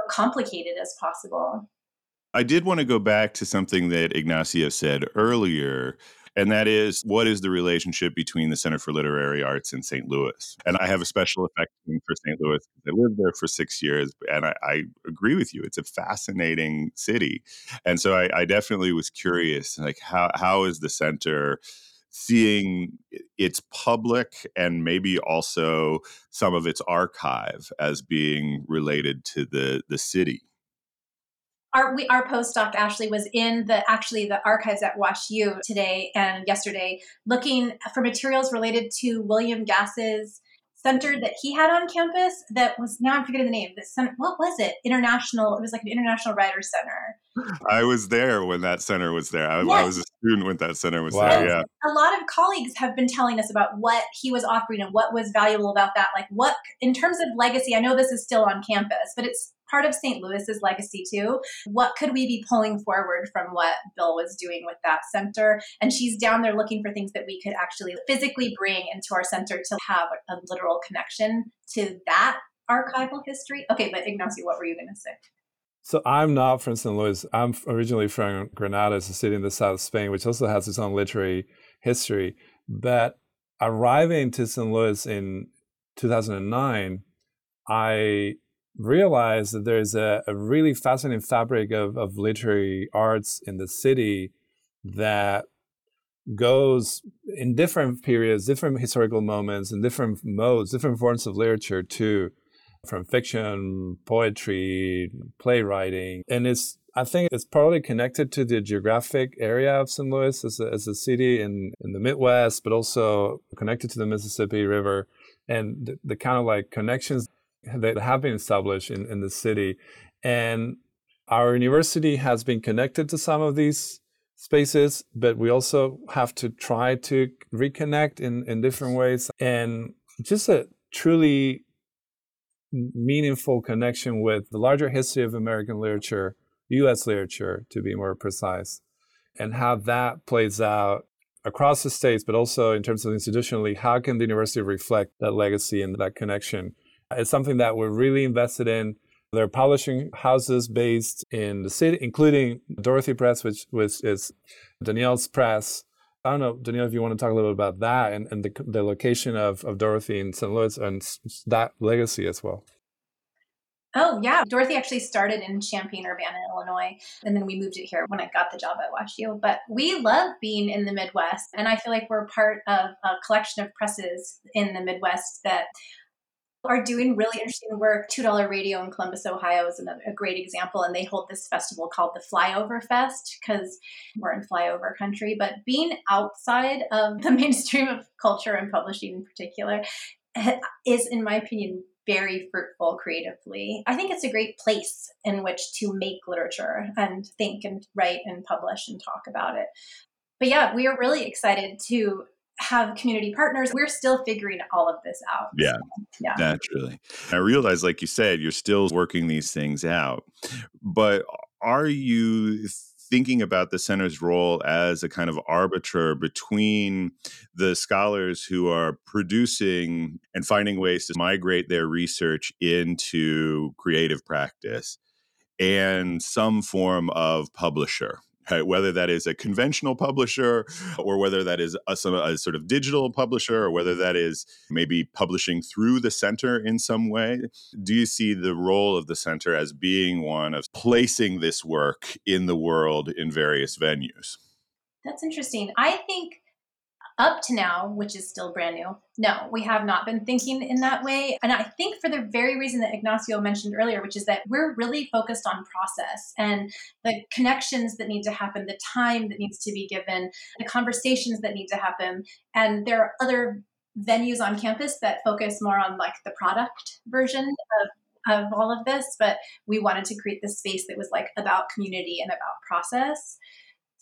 complicated as possible. I did want to go back to something that Ignacio said earlier and that is what is the relationship between the Center for Literary Arts and St. Louis? And I have a special affection for St. Louis. I lived there for six years, and I, I agree with you. It's a fascinating city, and so I, I definitely was curious, like how how is the center seeing its public and maybe also some of its archive as being related to the the city our we, our postdoc Ashley was in the actually the archives at Wash U today and yesterday, looking for materials related to William Gass's center that he had on campus. That was now I'm forgetting the name. The center, what was it? International. It was like an international writers center. I was there when that center was there. I, Yes. I was a student when that center was Wow. there. Yeah. a lot of colleagues have been telling us about what he was offering and what was valuable about that. Like what, in terms of legacy, I know this is still on campus, but it's part of St. Louis's legacy too. What could we be pulling forward from what Bill was doing with that center? And she's down there looking for things that we could actually physically bring into our center to have a literal connection to that archival history. Okay, but Ignacio, what were you going to say? So I'm not from St. Louis. I'm originally from Granada, it's a city in the south of Spain, which also has its own literary history. But arriving to St. Louis in 2009, I realized that there's a, a really fascinating fabric of, of literary arts in the city that goes in different periods, different historical moments, and different modes, different forms of literature too from fiction, poetry, playwriting, and it's I think it's probably connected to the geographic area of St. Louis as a, as a city in, in the Midwest, but also connected to the Mississippi River and the, the kind of like connections that have been established in, in the city. And our university has been connected to some of these spaces, but we also have to try to reconnect in, in different ways. And just a truly meaningful connection with the larger history of American literature, US literature to be more precise, and how that plays out across the states, but also in terms of institutionally, how can the university reflect that legacy and that connection? It's something that we're really invested in. There are publishing houses based in the city, including Dorothy Press, which, which is Danielle's press. I don't know, Danielle, if you want to talk a little bit about that and, and the, the location of, of Dorothy in St. Louis and that legacy as well. Oh, yeah. Dorothy actually started in Champaign, Urbana, Illinois, and then we moved it here when I got the job at WashU. But we love being in the Midwest, and I feel like we're part of a collection of presses in the Midwest that are doing really interesting work. Two Dollar Radio in Columbus, Ohio is another, a great example, and they hold this festival called the Flyover Fest because we're in flyover country. But being outside of the <laughs> mainstream of culture and publishing in particular eh, is, in my opinion, very fruitful creatively. I think it's a great place in which to make literature and think and write and publish and talk about it. But yeah, we are really excited to have community partners. We're still figuring all of this out. Yeah. Yeah. Naturally. I realize, like you said, you're still working these things out. But are you thinking about the center's role as a kind of arbiter between the scholars who are producing and finding ways to migrate their research into creative practice and some form of publisher? Right, whether that is a conventional publisher or whether that is a, a sort of digital publisher or whether that is maybe publishing through the center in some way. Do you see the role of the center as being one of placing this work in the world in various venues? That's interesting. I think up to now, which is still brand new, no, we have not been thinking in that way. And I think for the very reason that Ignacio mentioned earlier, which is that we're really focused on process and the connections that need to happen, the time that needs to be given, the conversations that need to happen. And there are other venues on campus that focus more on like the product version of of all of this, but we wanted to create this space that was like about community and about process.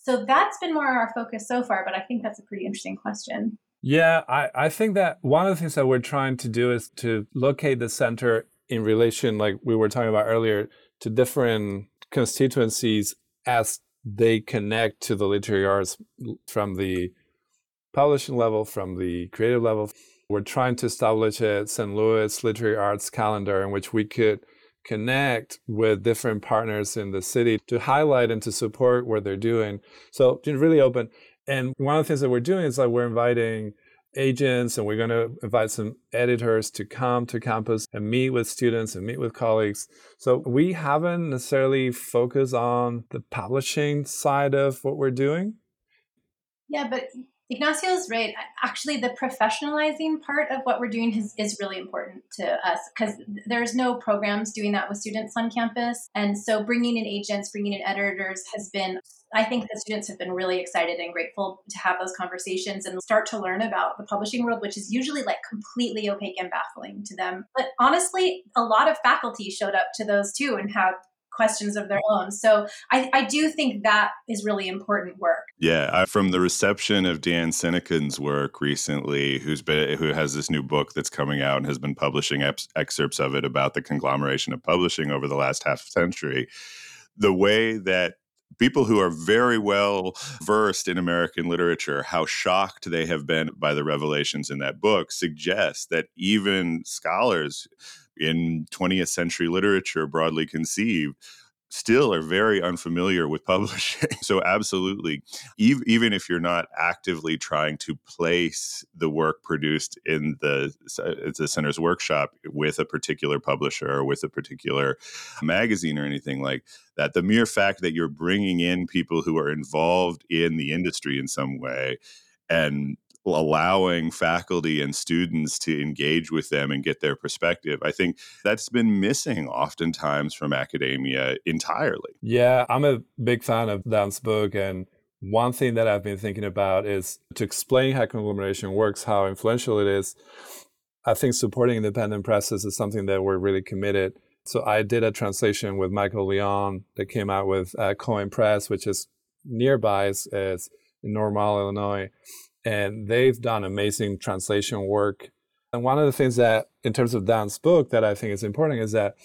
So that's been more our focus so far, but I think that's a pretty interesting question. Yeah, I, I think that one of the things that we're trying to do is to locate the center in relation, like we were talking about earlier, to different constituencies as they connect to the literary arts from the publishing level, from the creative level. We're trying to establish a St. Louis literary arts calendar in which we could connect with different partners in the city to highlight and to support what they're doing. So, really open. And one of the things that we're doing is like we're inviting agents and we're going to invite some editors to come to campus and meet with students and meet with colleagues. So we haven't necessarily focused on the publishing side of what we're doing. Yeah, but Ignacio is right. Actually, the professionalizing part of what we're doing is, is really important to us because there's no programs doing that with students on campus. And so bringing in agents, bringing in editors has been, I think the students have been really excited and grateful to have those conversations and start to learn about the publishing world, which is usually like completely opaque and baffling to them. But honestly, a lot of faculty showed up to those too and had questions of their own. So I, I do think that is really important work. Yeah, I, from the reception of Dan Sinykin's work recently, who's been who has this new book that's coming out and has been publishing ex- excerpts of it about the conglomeration of publishing over the last half century. The way that people who are very well versed in American literature, how shocked they have been by the revelations in that book suggests that even scholars in 20th century literature, broadly conceived, still are very unfamiliar with <laughs> publishing. so, absolutely, even if you're not actively trying to place the work produced in the, uh, the center's workshop with a particular publisher or with a particular magazine or anything like that, the mere fact that you're bringing in people who are involved in the industry in some way and allowing faculty and students to engage with them and get their perspective. I think that's been missing oftentimes from academia entirely. Yeah, I'm a big fan of Dan's book. And one thing that I've been thinking about is to explain how conglomeration works, how influential it is. I think supporting independent presses is something that we're really committed. So I did a translation with Michael Leong that came out with uh, Co-Im Press, which is nearby, is, is in Normal, Illinois and they've done amazing translation work. And one of the things that, in terms of Dan's book, that I think is important is that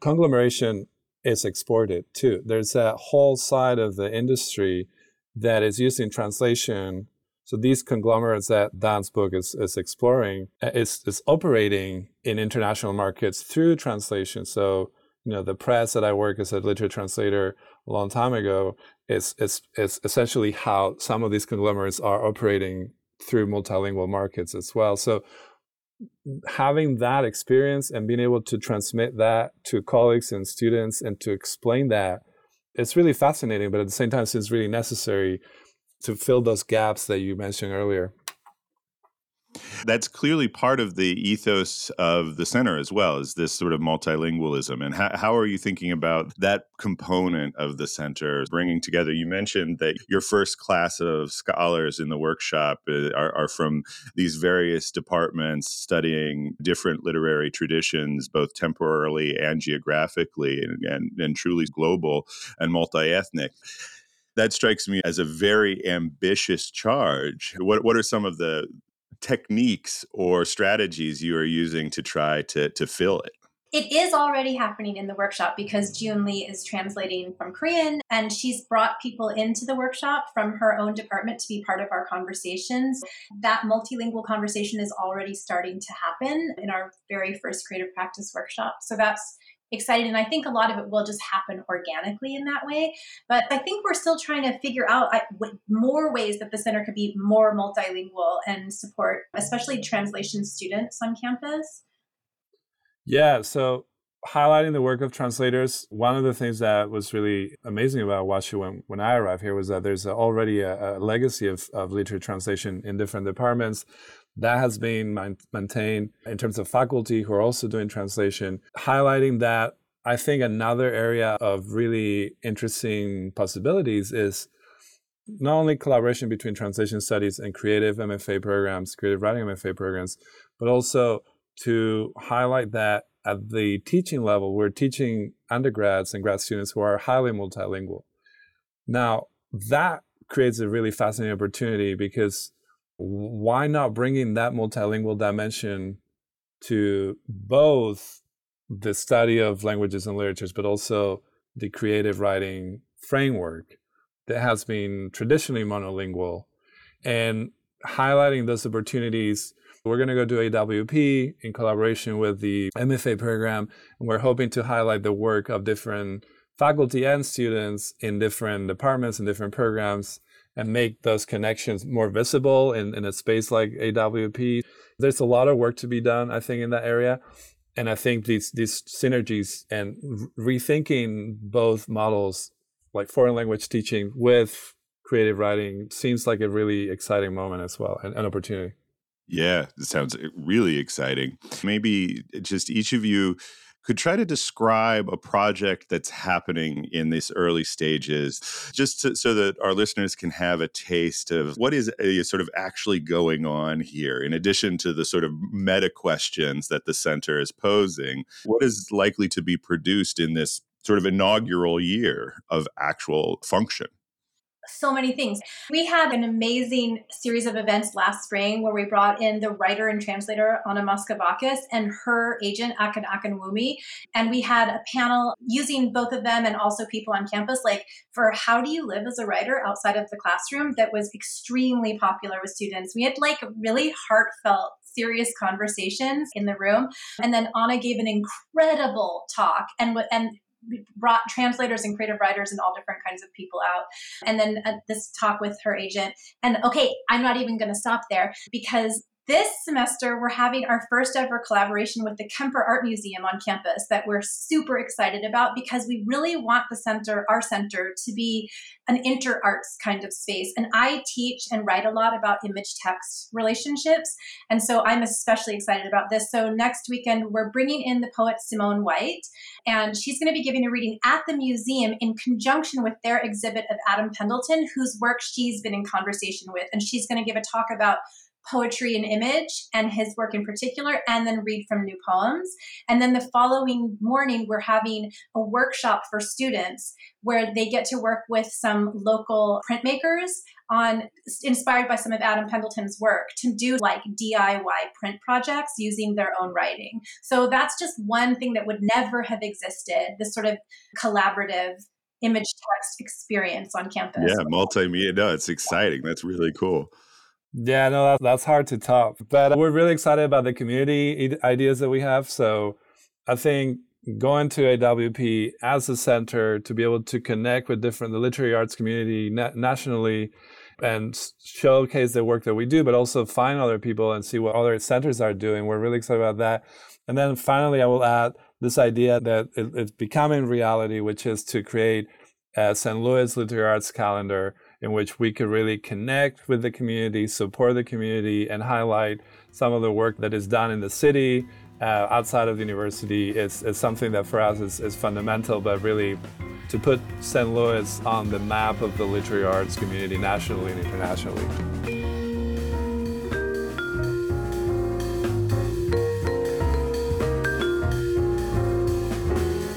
conglomeration is exported too. There's that whole side of the industry that is using translation. So these conglomerates that Dan's book is, is exploring uh, is, is operating in international markets through translation. So, you know, the press that I work as a literature translator a long time ago is, is, is essentially how some of these conglomerates are operating through multilingual markets as well. So having that experience and being able to transmit that to colleagues and students and to explain that, it's really fascinating, but at the same time, it's really necessary to fill those gaps that you mentioned earlier. That's clearly part of the ethos of the center as well, is this sort of multilingualism. And how, how are you thinking about that component of the center bringing together? You mentioned that your first class of scholars in the workshop uh, are, are from these various departments studying different literary traditions, both temporarily and geographically, and, and, and truly global and multi ethnic that strikes me as a very ambitious charge. What what are some of the techniques or strategies you are using to try to, to fill it? It is already happening in the workshop because June Lee is translating from Korean and she's brought people into the workshop from her own department to be part of our conversations. That multilingual conversation is already starting to happen in our very first creative practice workshop. So that's excited. And I think a lot of it will just happen organically in that way. But I think we're still trying to figure out more ways that the center could be more multilingual and support, especially translation students on campus. Yeah. So highlighting the work of translators, one of the things that was really amazing about WashU when, when I arrived here was that there's already a, a legacy of, of literature translation in different departments that has been maintained in terms of faculty who are also doing translation, highlighting that I think another area of really interesting possibilities is not only collaboration between translation studies and creative MFA programs, creative writing MFA programs, but also to highlight that at the teaching level, we're teaching undergrads and grad students who are highly multilingual. Now, that creates a really fascinating opportunity because why not bringing that multilingual dimension to both the study of languages and literatures, but also the creative writing framework that has been traditionally monolingual and highlighting those opportunities. We're going to go do AWP in collaboration with the MFA program, and we're hoping to highlight the work of different faculty and students in different departments and different programs and make those connections more visible in, in a space like AWP. There's a lot of work to be done, I think, in that area. And I think these these synergies and rethinking both models, like foreign language teaching with creative writing, seems like a really exciting moment as well, and an opportunity. Yeah, it sounds eh, really exciting. Maybe just each of you could try to describe a project that's happening in these early stages, just to, so that our listeners can have a taste of what is a, sort of actually going on here, in addition to the sort of meta questions that the center is posing. What is likely to be produced in this sort of inaugural year of actual function? So many things. We had an amazing series of events last spring where we brought in the writer and translator Anna Moschovakis and her agent Akin Akinwumi, and we had a panel using both of them and also people on campus, like for how do you live as a writer outside of the classroom, that was extremely popular with students. We had like really heartfelt serious conversations in the room. And then Anna gave an incredible talk and and brought translators and creative writers and all different kinds of people out. And then uh, this talk with her agent. And okay, I'm not even going to stop there because this semester, we're having our first ever collaboration with the Kemper Art Museum on campus that we're super excited about because we really want the center, our center, to be an inter arts kind of space. And I teach and write a lot about image text relationships. And so I'm especially excited about this. So next weekend, we're bringing in the poet Simone White, and she's going to be giving a reading at the museum in conjunction with their exhibit of Adam Pendleton, whose work she's been in conversation with. And she's going to give a talk about poetry and image and his work in particular, and then read from new poems. And then the following morning, we're having a workshop for students where they get to work with some local printmakers on inspired by some of Adam Pendleton's work to do like DIY print projects using their own writing. So that's just one thing that would never have existed, this sort of collaborative image text experience on campus. Yeah, multimedia. No, it's exciting. That's really cool. Yeah, no, that's, that's hard to top. But uh, we're really excited about the community ideas that we have. So I think going to AWP as a center to be able to connect with different the literary arts community na- nationally and showcase the work that we do, but also find other people and see what other centers are doing. We're really excited about that. And then finally, I will add this idea that it, it's becoming reality, which is to create a St. Louis Literary Arts calendar in which we could really connect with the community, support the community, and highlight some of the work that is done in the city uh, outside of the university is, is something that for us is, is fundamental, but really to put St. Louis on the map of the literary arts community nationally and internationally.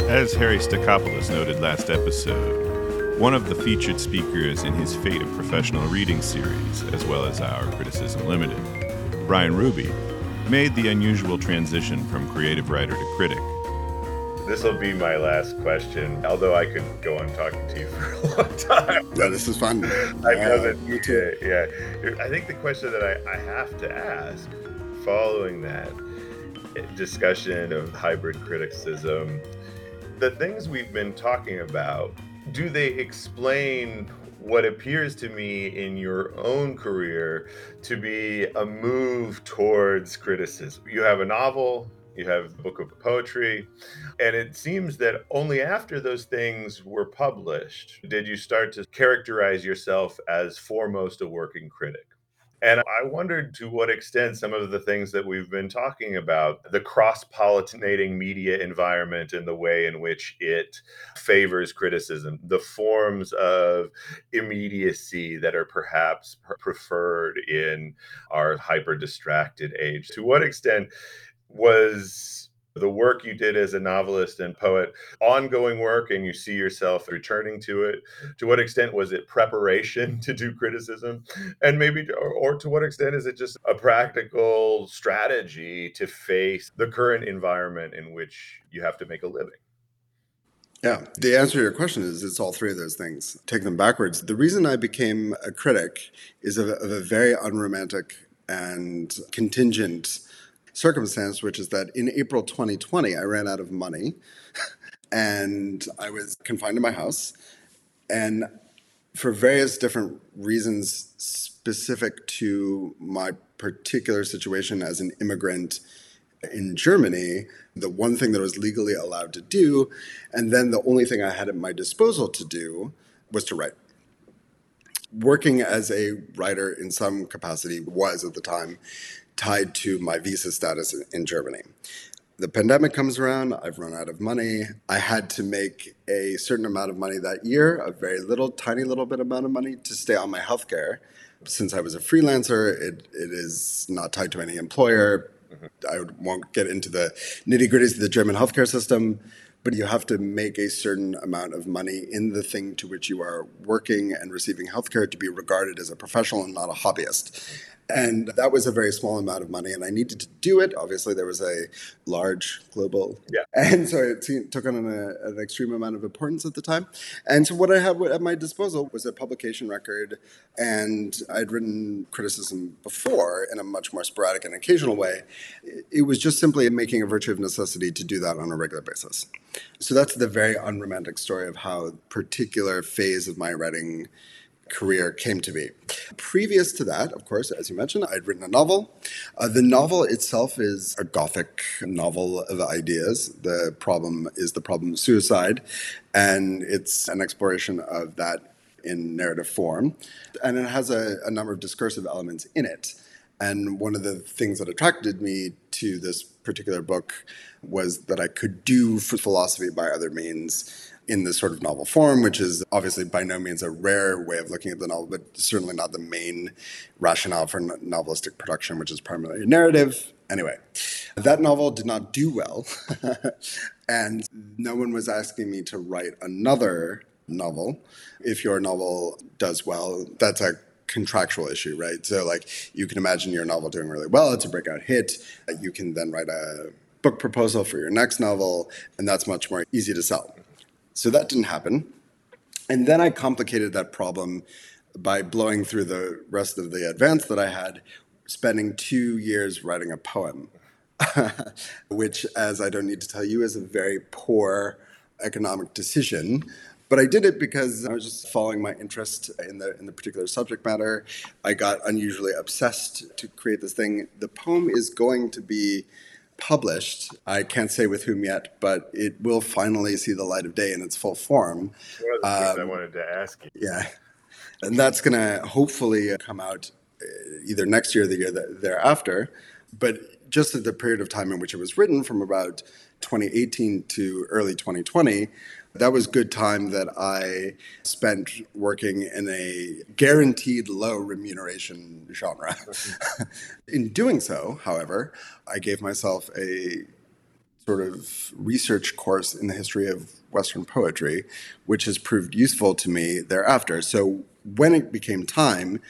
As Harry Stecopoulos noted last episode, one of the featured speakers in his Fate of Professional Reading series, as well as our Criticism Limited. Ryan Ruby made the unusual transition from creative writer to critic. This will be my last question, although I could go on talking to you <laughs> for a long time. Yeah, this is fun. I know that. Yeah, yeah. I think the question that I, I have to ask following that discussion of hybrid criticism, the things we've been talking about do they explain what appears to me in your own career to be a move towards criticism? You have a novel, you have a book of poetry, and it seems that only after those things were published did you start to characterize yourself as foremost a working critic. And I wondered to what extent some of the things that we've been talking about, the cross pollinating media environment and the way in which it favors criticism, the forms of immediacy that are perhaps preferred in our hyper distracted age, to what extent was the work you did as a novelist and poet, ongoing work, and you see yourself returning to it? To what extent was it preparation <laughs> to do criticism? And maybe, or, or, to what extent is it just a practical strategy to face the current environment in which you have to make a living? Yeah, the answer to your question is it's all three of those things. Take them backwards. The reason I became a critic is of of a very unromantic and contingent circumstance, which is that in April 2020, I ran out of money <laughs> and I was confined to my house. And for various different reasons specific to my particular situation as an immigrant in Germany, the one thing that I was legally allowed to do, and then the only thing I had at my disposal to do was to write. Working as a writer in some capacity was at the time tied to my visa status in Germany. The pandemic comes around, I've run out of money. I had to make a certain amount of money that year, a very little, tiny little bit amount of money to stay on my healthcare. Since I was a freelancer, it, it is not tied to any employer. Mm-hmm. I won't get into the nitty gritties of the German healthcare system, but you have to make a certain amount of money in the thing to which you are working and receiving healthcare to be regarded as a professional and not a hobbyist. And that was a very small amount of money, and I needed to do it. Obviously, there was a large global, yeah, <laughs> and so it took on an, an, extreme amount of importance at the time. And so, what I had at my disposal was a publication record, and I'd written criticism before in a much more sporadic and occasional way. It was just simply making a virtue of necessity to do that on a regular basis. So that's the very unromantic story of how a particular phase of my writing career came to be. Previous to that, of course, as you mentioned, I'd written a novel. Uh, the novel itself is a gothic novel of ideas. The problem is the problem of suicide, and it's an exploration of that in narrative form. And it has a, a number of discursive elements in it. And one of the things that attracted me to this particular book was that I could do philosophy by other means in this sort of novel form, which is obviously by no means a rare way of looking at the novel, but certainly not the main rationale for novelistic production, which is primarily narrative. Anyway, that novel did not do well, <laughs> and no one was asking me to write another novel. If your novel does well, that's a contractual issue, right? So, like, you can imagine your novel doing really well, it's a breakout hit. You can then write a book proposal for your next novel, and that's much more easy to sell. So that didn't happen. And then I complicated that problem by blowing through the rest of the advance that I had, spending two years writing a poem, <laughs> which, as I don't need to tell you, is a very poor economic decision. But I did it because I was just following my interest in the in the particular subject matter. I got unusually obsessed to create this thing. The poem is going to be published. I can't say with whom yet, but it will finally see the light of day in its full form. One of the things um, I wanted to ask you. Yeah. And that's going to hopefully come out uh, either next year or the year thereafter. But just at the period of time in which it was written, from about 2018 to early 2020, that was good time that I spent working in a guaranteed low remuneration genre. <laughs> in doing so, however, I gave myself a sort of research course in the history of Western poetry, which has proved useful to me thereafter. So when it became time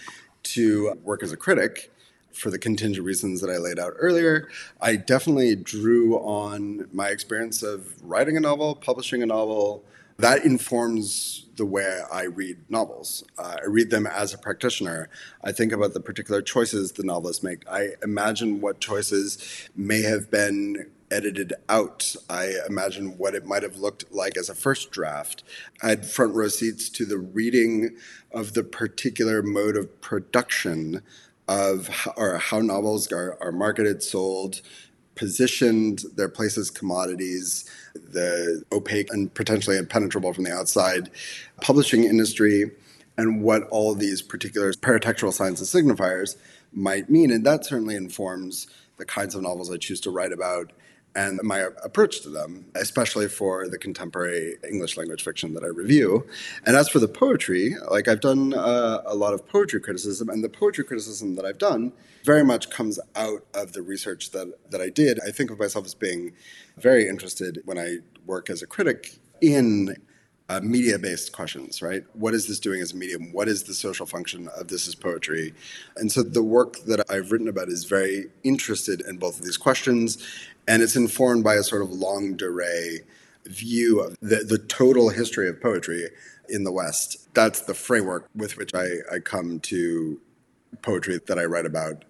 to work as a critic, for the contingent reasons that I laid out earlier, I definitely drew on my experience of writing a novel, publishing a novel. That informs the way I read novels. Uh, I read them as a practitioner. I think about the particular choices the novelists make. I imagine what choices may have been edited out. I imagine what it might have looked like as a first draft. I had front row seats to the reading of the particular mode of production of how, or how novels are, are marketed, sold, positioned, their place as commodities, the opaque and potentially impenetrable from the outside publishing industry, and what all these particular paratextual signs and signifiers might mean. And that certainly informs the kinds of novels I choose to write about and my approach to them, especially for the contemporary English language fiction that I review. And as for the poetry, like I've done uh, a lot of poetry criticism, and the poetry criticism that I've done very much comes out of the research that, that I did. I think of myself as being very interested when I work as a critic in uh, media based questions, right? What is this doing as a medium? What is the social function of this as poetry? And so the work that I've written about is very interested in both of these questions, and it's informed by a sort of longue durée view of the, the total history of poetry in the West. That's the framework with which I, I come to poetry that I write about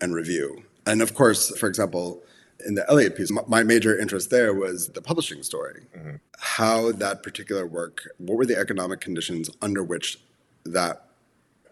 and review. And of course, for example, in the Eliot piece, my major interest there was the publishing story. Mm-hmm. How that particular work, what were the economic conditions under which that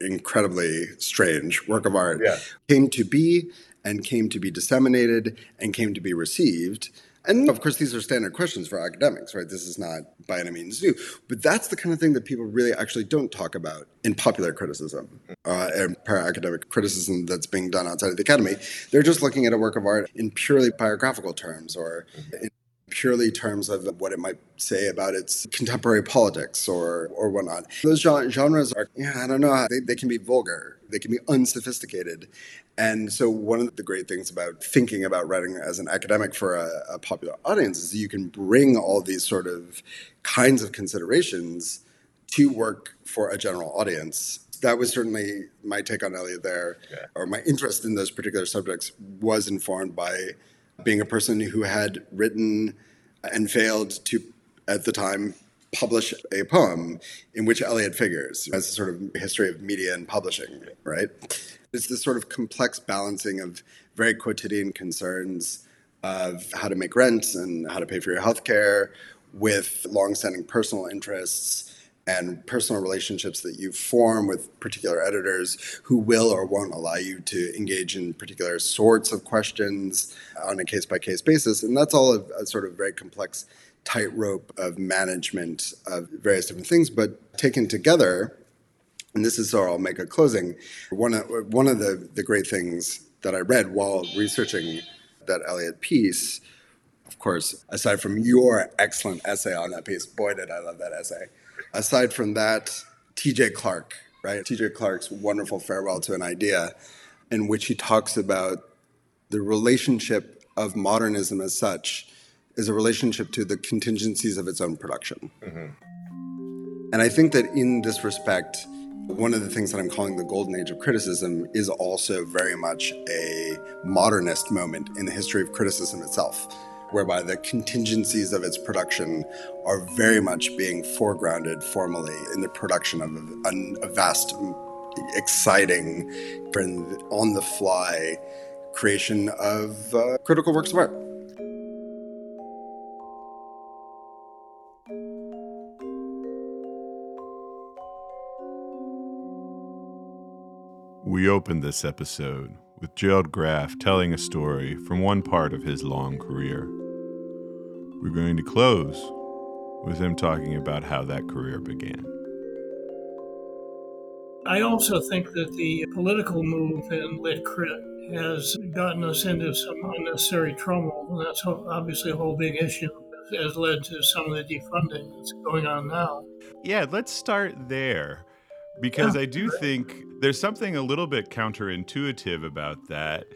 incredibly strange work of art Yeah. came to be and came to be disseminated and came to be received. And of course, these are standard questions for academics, right? This is not by any means new. But that's the kind of thing that people really actually don't talk about in popular criticism uh, and para academic criticism that's being done outside of the academy. They're just looking at a work of art in purely biographical terms or in purely terms of what it might say about its contemporary politics or or whatnot. Those genres are, yeah, I don't know, they, they can be vulgar, they can be unsophisticated. And so, one of the great things about thinking about writing as an academic for a, a popular audience is you can bring all these sort of kinds of considerations to work for a general audience. That was certainly my take on Eliot there, Yeah. or my interest in those particular subjects was informed by being a person who had written and failed to, at the time, publish a poem in which Eliot figures as a sort of history of media and publishing, right? It's this sort of complex balancing of very quotidian concerns of how to make rent and how to pay for your health care with longstanding personal interests and personal relationships that you form with particular editors who will or won't allow you to engage in particular sorts of questions on a case by case basis. And that's all a, a sort of very complex tightrope of management of various different things. But taken together, and this is where I'll make a closing, one of, one of the, the great things that I read while researching that Eliot piece of course, aside from your excellent essay on that piece, boy, did I love that essay. Aside from that, TJ Clark, right? TJ Clark's wonderful farewell to an idea, in which he talks about the relationship of modernism as such is a relationship to the contingencies of its own production. And I think that in this respect, one of the things that I'm calling the golden age of criticism is also very much a modernist moment in the history of criticism itself, whereby the contingencies of its production are very much being foregrounded formally in the production of a, a vast, exciting, on the fly creation of uh, critical works of art. We opened this episode with Gerald Graff telling a story from one part of his long career. We're going to close with him talking about how that career began. I also think that the political move in lit crit has gotten us into some unnecessary trouble, and that's obviously a whole big issue. Has led to some of the defunding that's going on now. Yeah, let's start there because oh. I do think there's something a little bit counterintuitive about that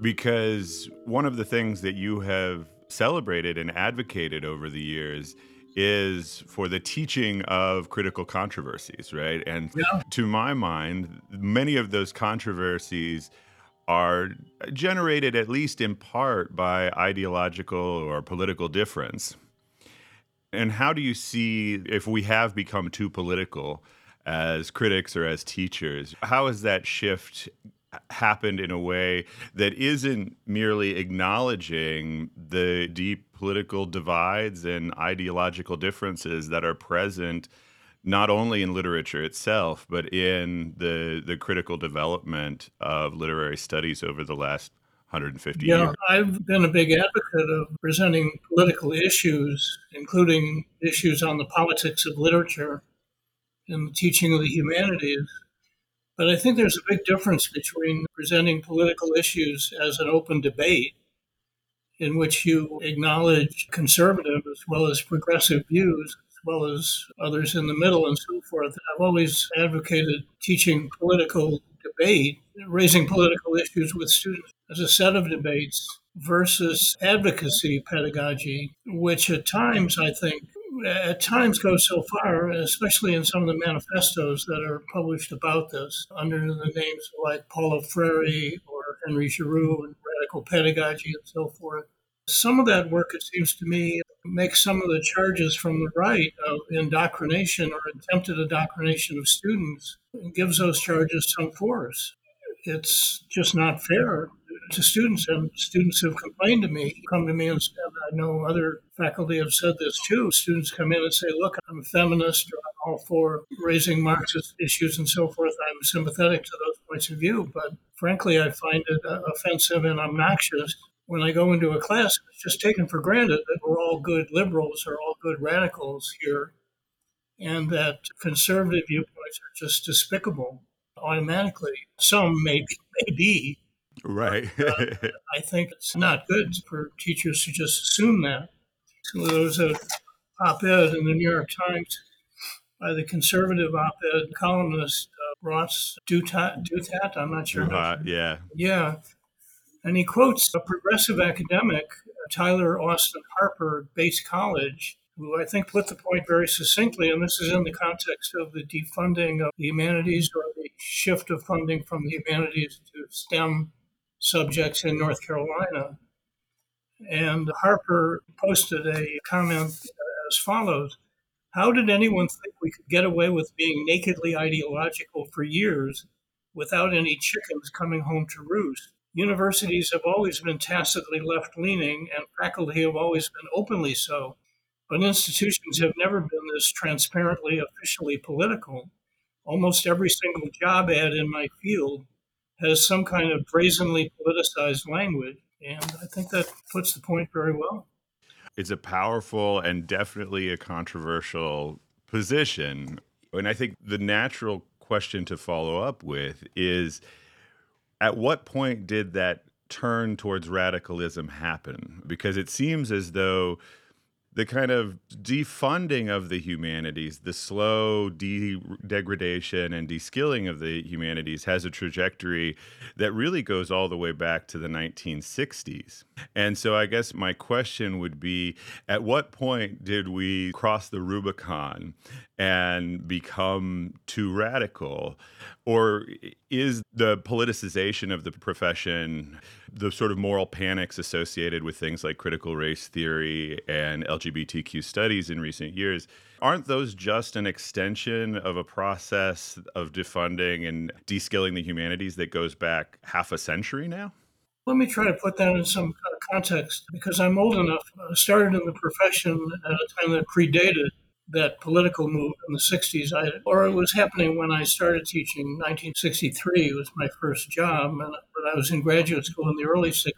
because one of the things that you have celebrated and advocated over the years is for the teaching of critical controversies, right? And Yeah. to my mind, many of those controversies are generated at least in part by ideological or political difference. And how do you see if we have become too political as critics or as teachers? How has that shift happened in a way that isn't merely acknowledging the deep political divides and ideological differences that are present not only in literature itself, but in the the critical development of literary studies over the last 150 Yeah, years? I've been a big advocate of presenting political issues, including issues on the politics of literature and the teaching of the humanities. But I think there's a big difference between presenting political issues as an open debate, in which you acknowledge conservative as well as progressive views, as well as others in the middle and so forth. I've always advocated teaching political debate, raising political issues with students as a set of debates versus advocacy pedagogy, which at times I think at times goes so far, especially in some of the manifestos that are published about this under the names like Paulo Freire or Henry Giroux and radical pedagogy and so forth. Some of that work, it seems to me, makes some of the charges from the right of indoctrination or attempted indoctrination of students and gives those charges some force. It's just not fair to students, and students have complained to me, come to me and said, I know other faculty have said this too. Students come in and say, Look, I'm a feminist or I'm all for raising Marxist issues and so forth. I'm sympathetic to those points of view, but frankly, I find it uh, offensive and obnoxious when I go into a class. It's just taken for granted that we're all good liberals or all good radicals here, and that conservative viewpoints are just despicable automatically. Some may, may be. Right. I think it's not good for teachers to just assume that. So there was a op-ed in the New York Times by the conservative op-ed columnist uh, Ross Douthat, Douthat. I'm not sure. Uh, yeah. Yeah. And he quotes a progressive academic, Tyler Austin Harper, Bates College, who I think put the point very succinctly, and this is in the context of the defunding of the humanities or the shift of funding from the humanities to STEM subjects in North Carolina. And Harper posted a comment as follows How did anyone think we could get away with being nakedly ideological for years without any chickens coming home to roost? Universities have always been tacitly left leaning, and faculty have always been openly so. But institutions have never been this transparently officially political. Almost every single job ad in my field has some kind of brazenly politicized language. And I think that puts the point very well. It's a powerful and definitely a controversial position. And I think the natural question to follow up with is at what point did that turn towards radicalism happen? Because it seems as though the kind of defunding of the humanities, the slow de- degradation and deskilling of the humanities has a trajectory that really goes all the way back to the 1960s. And so I guess my question would be at what point did we cross the Rubicon and become too radical? Or is the politicization of the profession, the sort of moral panics associated with things like critical race theory and LGBTQ studies in recent years, aren't those just an extension of a process of defunding and deskilling the humanities that goes back half a century now? Let me try to put that in some context because I'm old enough. I started in the profession at a time that predated that political move in the 60s, I, or it was happening when I started teaching. 1963 was my first job, and, but I was in graduate school in the early 60s.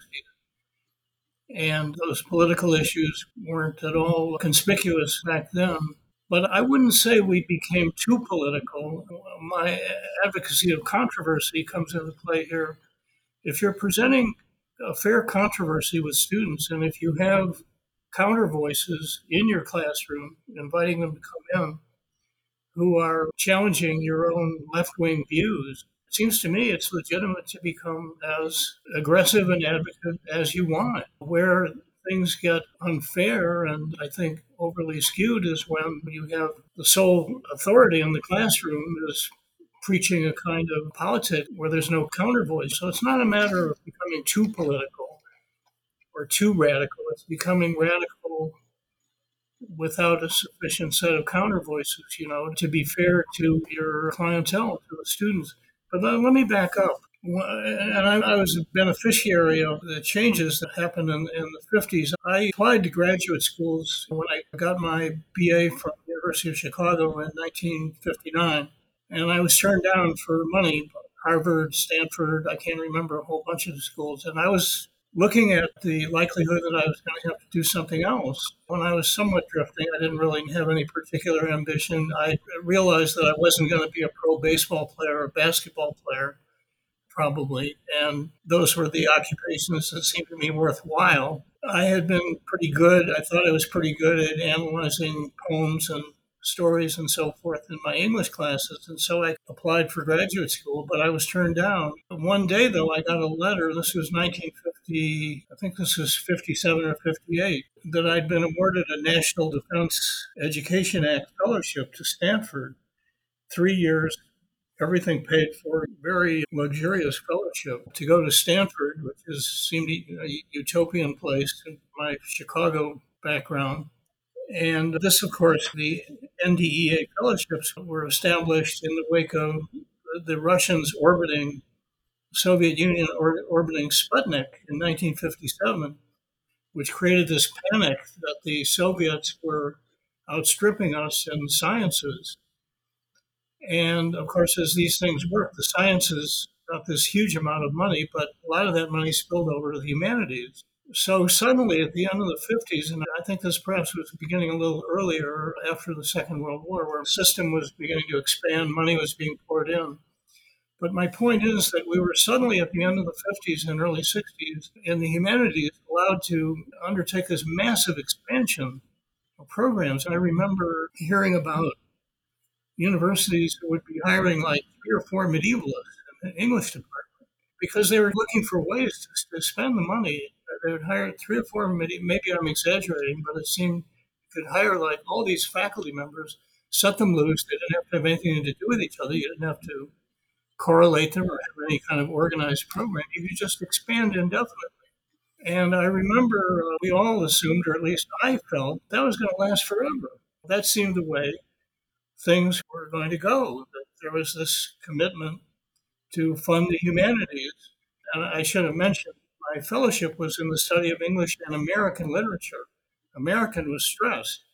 And those political issues weren't at all conspicuous back then. But I wouldn't say we became too political. My advocacy of controversy comes into play here. If you're presenting a fair controversy with students, and if you have counter voices in your classroom, inviting them to come in who are challenging your own left wing views. It seems to me it's legitimate to become as aggressive and advocate as you want. Where things get unfair and I think overly skewed is when you have the sole authority in the classroom is preaching a kind of politics where there's no counter voice. So it's not a matter of becoming too political or too radical. It's becoming radical without a sufficient set of counter voices, you know, to be fair to your clientele, to the students. But let me back up. And I, was a beneficiary of the changes that happened in, in, the 50s. I applied to graduate schools when I got my BA from the University of Chicago in 1959. And I was turned down for money, Harvard, Stanford, I can't remember a whole bunch of schools. And I was looking at the likelihood that I was going to have to do something else. When I was somewhat drifting, I didn't really have any particular ambition. I realized that I wasn't going to be a pro baseball player or basketball player, probably. And those were the occupations that seemed to me worthwhile. I had been pretty good. I thought I was pretty good at analyzing poems and stories and so forth in my English classes. And so I applied for graduate school, but I was turned down. One day, though, I got a letter. This was 1950, I think this was 57 or 58, that I'd been awarded a National Defense Education Act fellowship to Stanford. Three years, everything paid for, very luxurious fellowship to go to Stanford, which is, seemed a utopian place in my Chicago background and this, of course, the NDEA fellowships were established in the wake of the Russians orbiting Soviet Union or, orbiting Sputnik in 1957, which created this panic that the Soviets were outstripping us in sciences. And of course, as these things work, the sciences got this huge amount of money, but a lot of that money spilled over to the humanities. So suddenly, at the end of the 50s, and I think this perhaps was beginning a little earlier after the Second World War, where the system was beginning to expand, money was being poured in. But my point is that we were suddenly at the end of the 50s and early 60s in the humanities allowed to undertake this massive expansion of programs. I remember hearing about universities who would be hiring like three or four medievalists in the English department because they were looking for ways to, to spend the money. They would hire three or four, maybe maybe I'm exaggerating, but it seemed you could hire like all these faculty members, set them loose. They didn't have to have anything to do with each other. You didn't have to correlate them or have any kind of organized program. You could just expand indefinitely. And I remember uh, we all assumed, or at least I felt, that was going to last forever. That seemed the way things were going to go. That there was this commitment to fund the humanities. And I should have mentioned my fellowship was in the study of English and American literature. American was stressed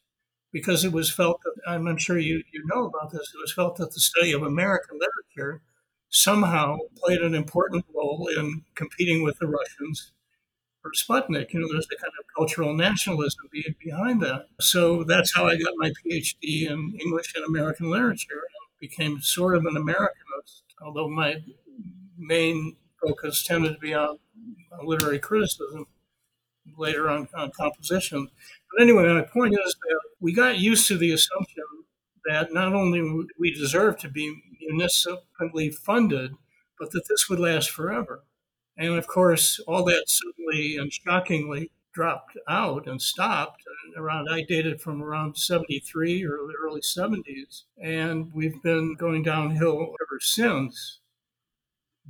because it was felt that, I'm sure you, you know about this, it was felt that the study of American literature somehow played an important role in competing with the Russians for Sputnik. You know, there's a kind of cultural nationalism behind that. So that's how I got my PhD in English and American literature and became sort of an Americanist, although my main focus tended to be on, literary criticism, later on, on composition. But anyway, my point is that we got used to the assumption that not only we deserve to be municipally funded, but that this would last forever. And of course, all that suddenly and shockingly dropped out and stopped around I dated from around 73 or the early 70s and we've been going downhill ever since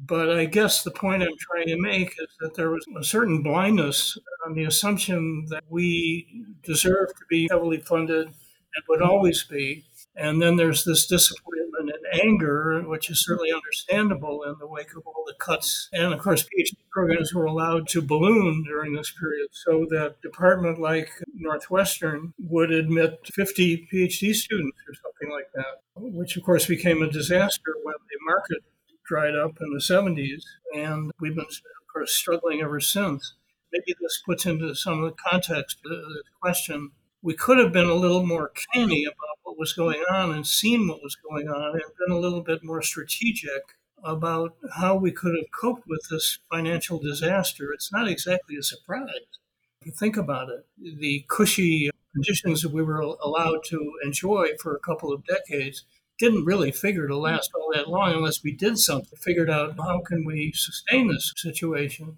but I guess the point I'm trying to make is that there was a certain blindness on the assumption that we deserve to be heavily funded and would always be and then there's this disappointment and anger, which is certainly understandable in the wake of all the cuts. And of course, PhD programs were allowed to balloon during this period so that department like Northwestern would admit 50 PhD students or something like that, which of course became a disaster when the market dried up in the 70s. And we've been, of course, struggling ever since. Maybe this puts into some of the context of the question we could have been a little more canny about what was going on and seen what was going on and been a little bit more strategic about how we could have coped with this financial disaster. It's not exactly a surprise. If you think about it, the cushy conditions that we were allowed to enjoy for a couple of decades didn't really figure to last all that long unless we did something, figured out how can we sustain this situation.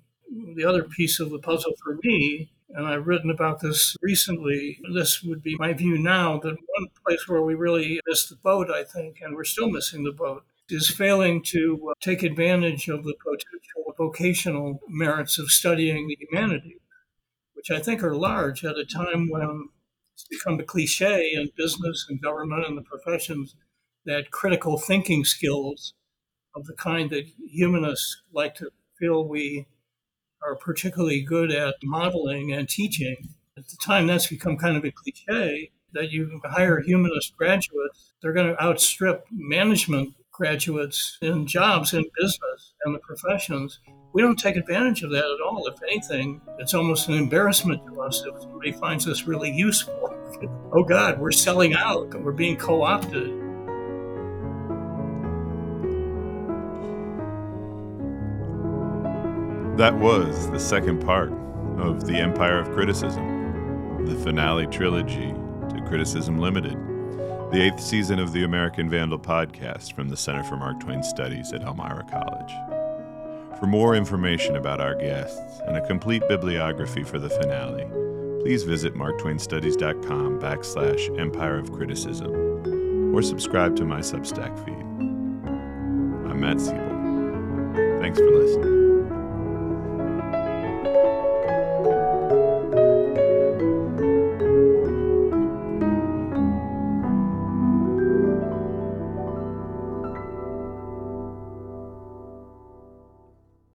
The other piece of the puzzle for me and I've written about this recently. This would be my view now that one place where we really missed the boat, I think, and we're still missing the boat, is failing to uh, take advantage of the potential vocational merits of studying the humanities, which I think are large at a time when it's become a cliche in business and government and the professions that critical thinking skills of the kind that humanists like to feel we are particularly good at modeling and teaching. At the time, that's become kind of a cliche that you hire humanist graduates, they're going to outstrip management graduates in jobs in business and the professions. We don't take advantage of that at all. If anything, it's almost an embarrassment to us if somebody finds us really useful. <laughs> oh God, we're selling out, we're being co opted. That was the second part of The Empire of Criticism, the finale trilogy to Criticism Limited, the eighth season of the American Vandal podcast from the Center for Mark Twain Studies at Elmira College. For more information about our guests and a complete bibliography for the finale, please visit marktwainstudies.com backslash empire of criticism or subscribe to my Substack feed. I'm Matt Seybold. Thanks for listening.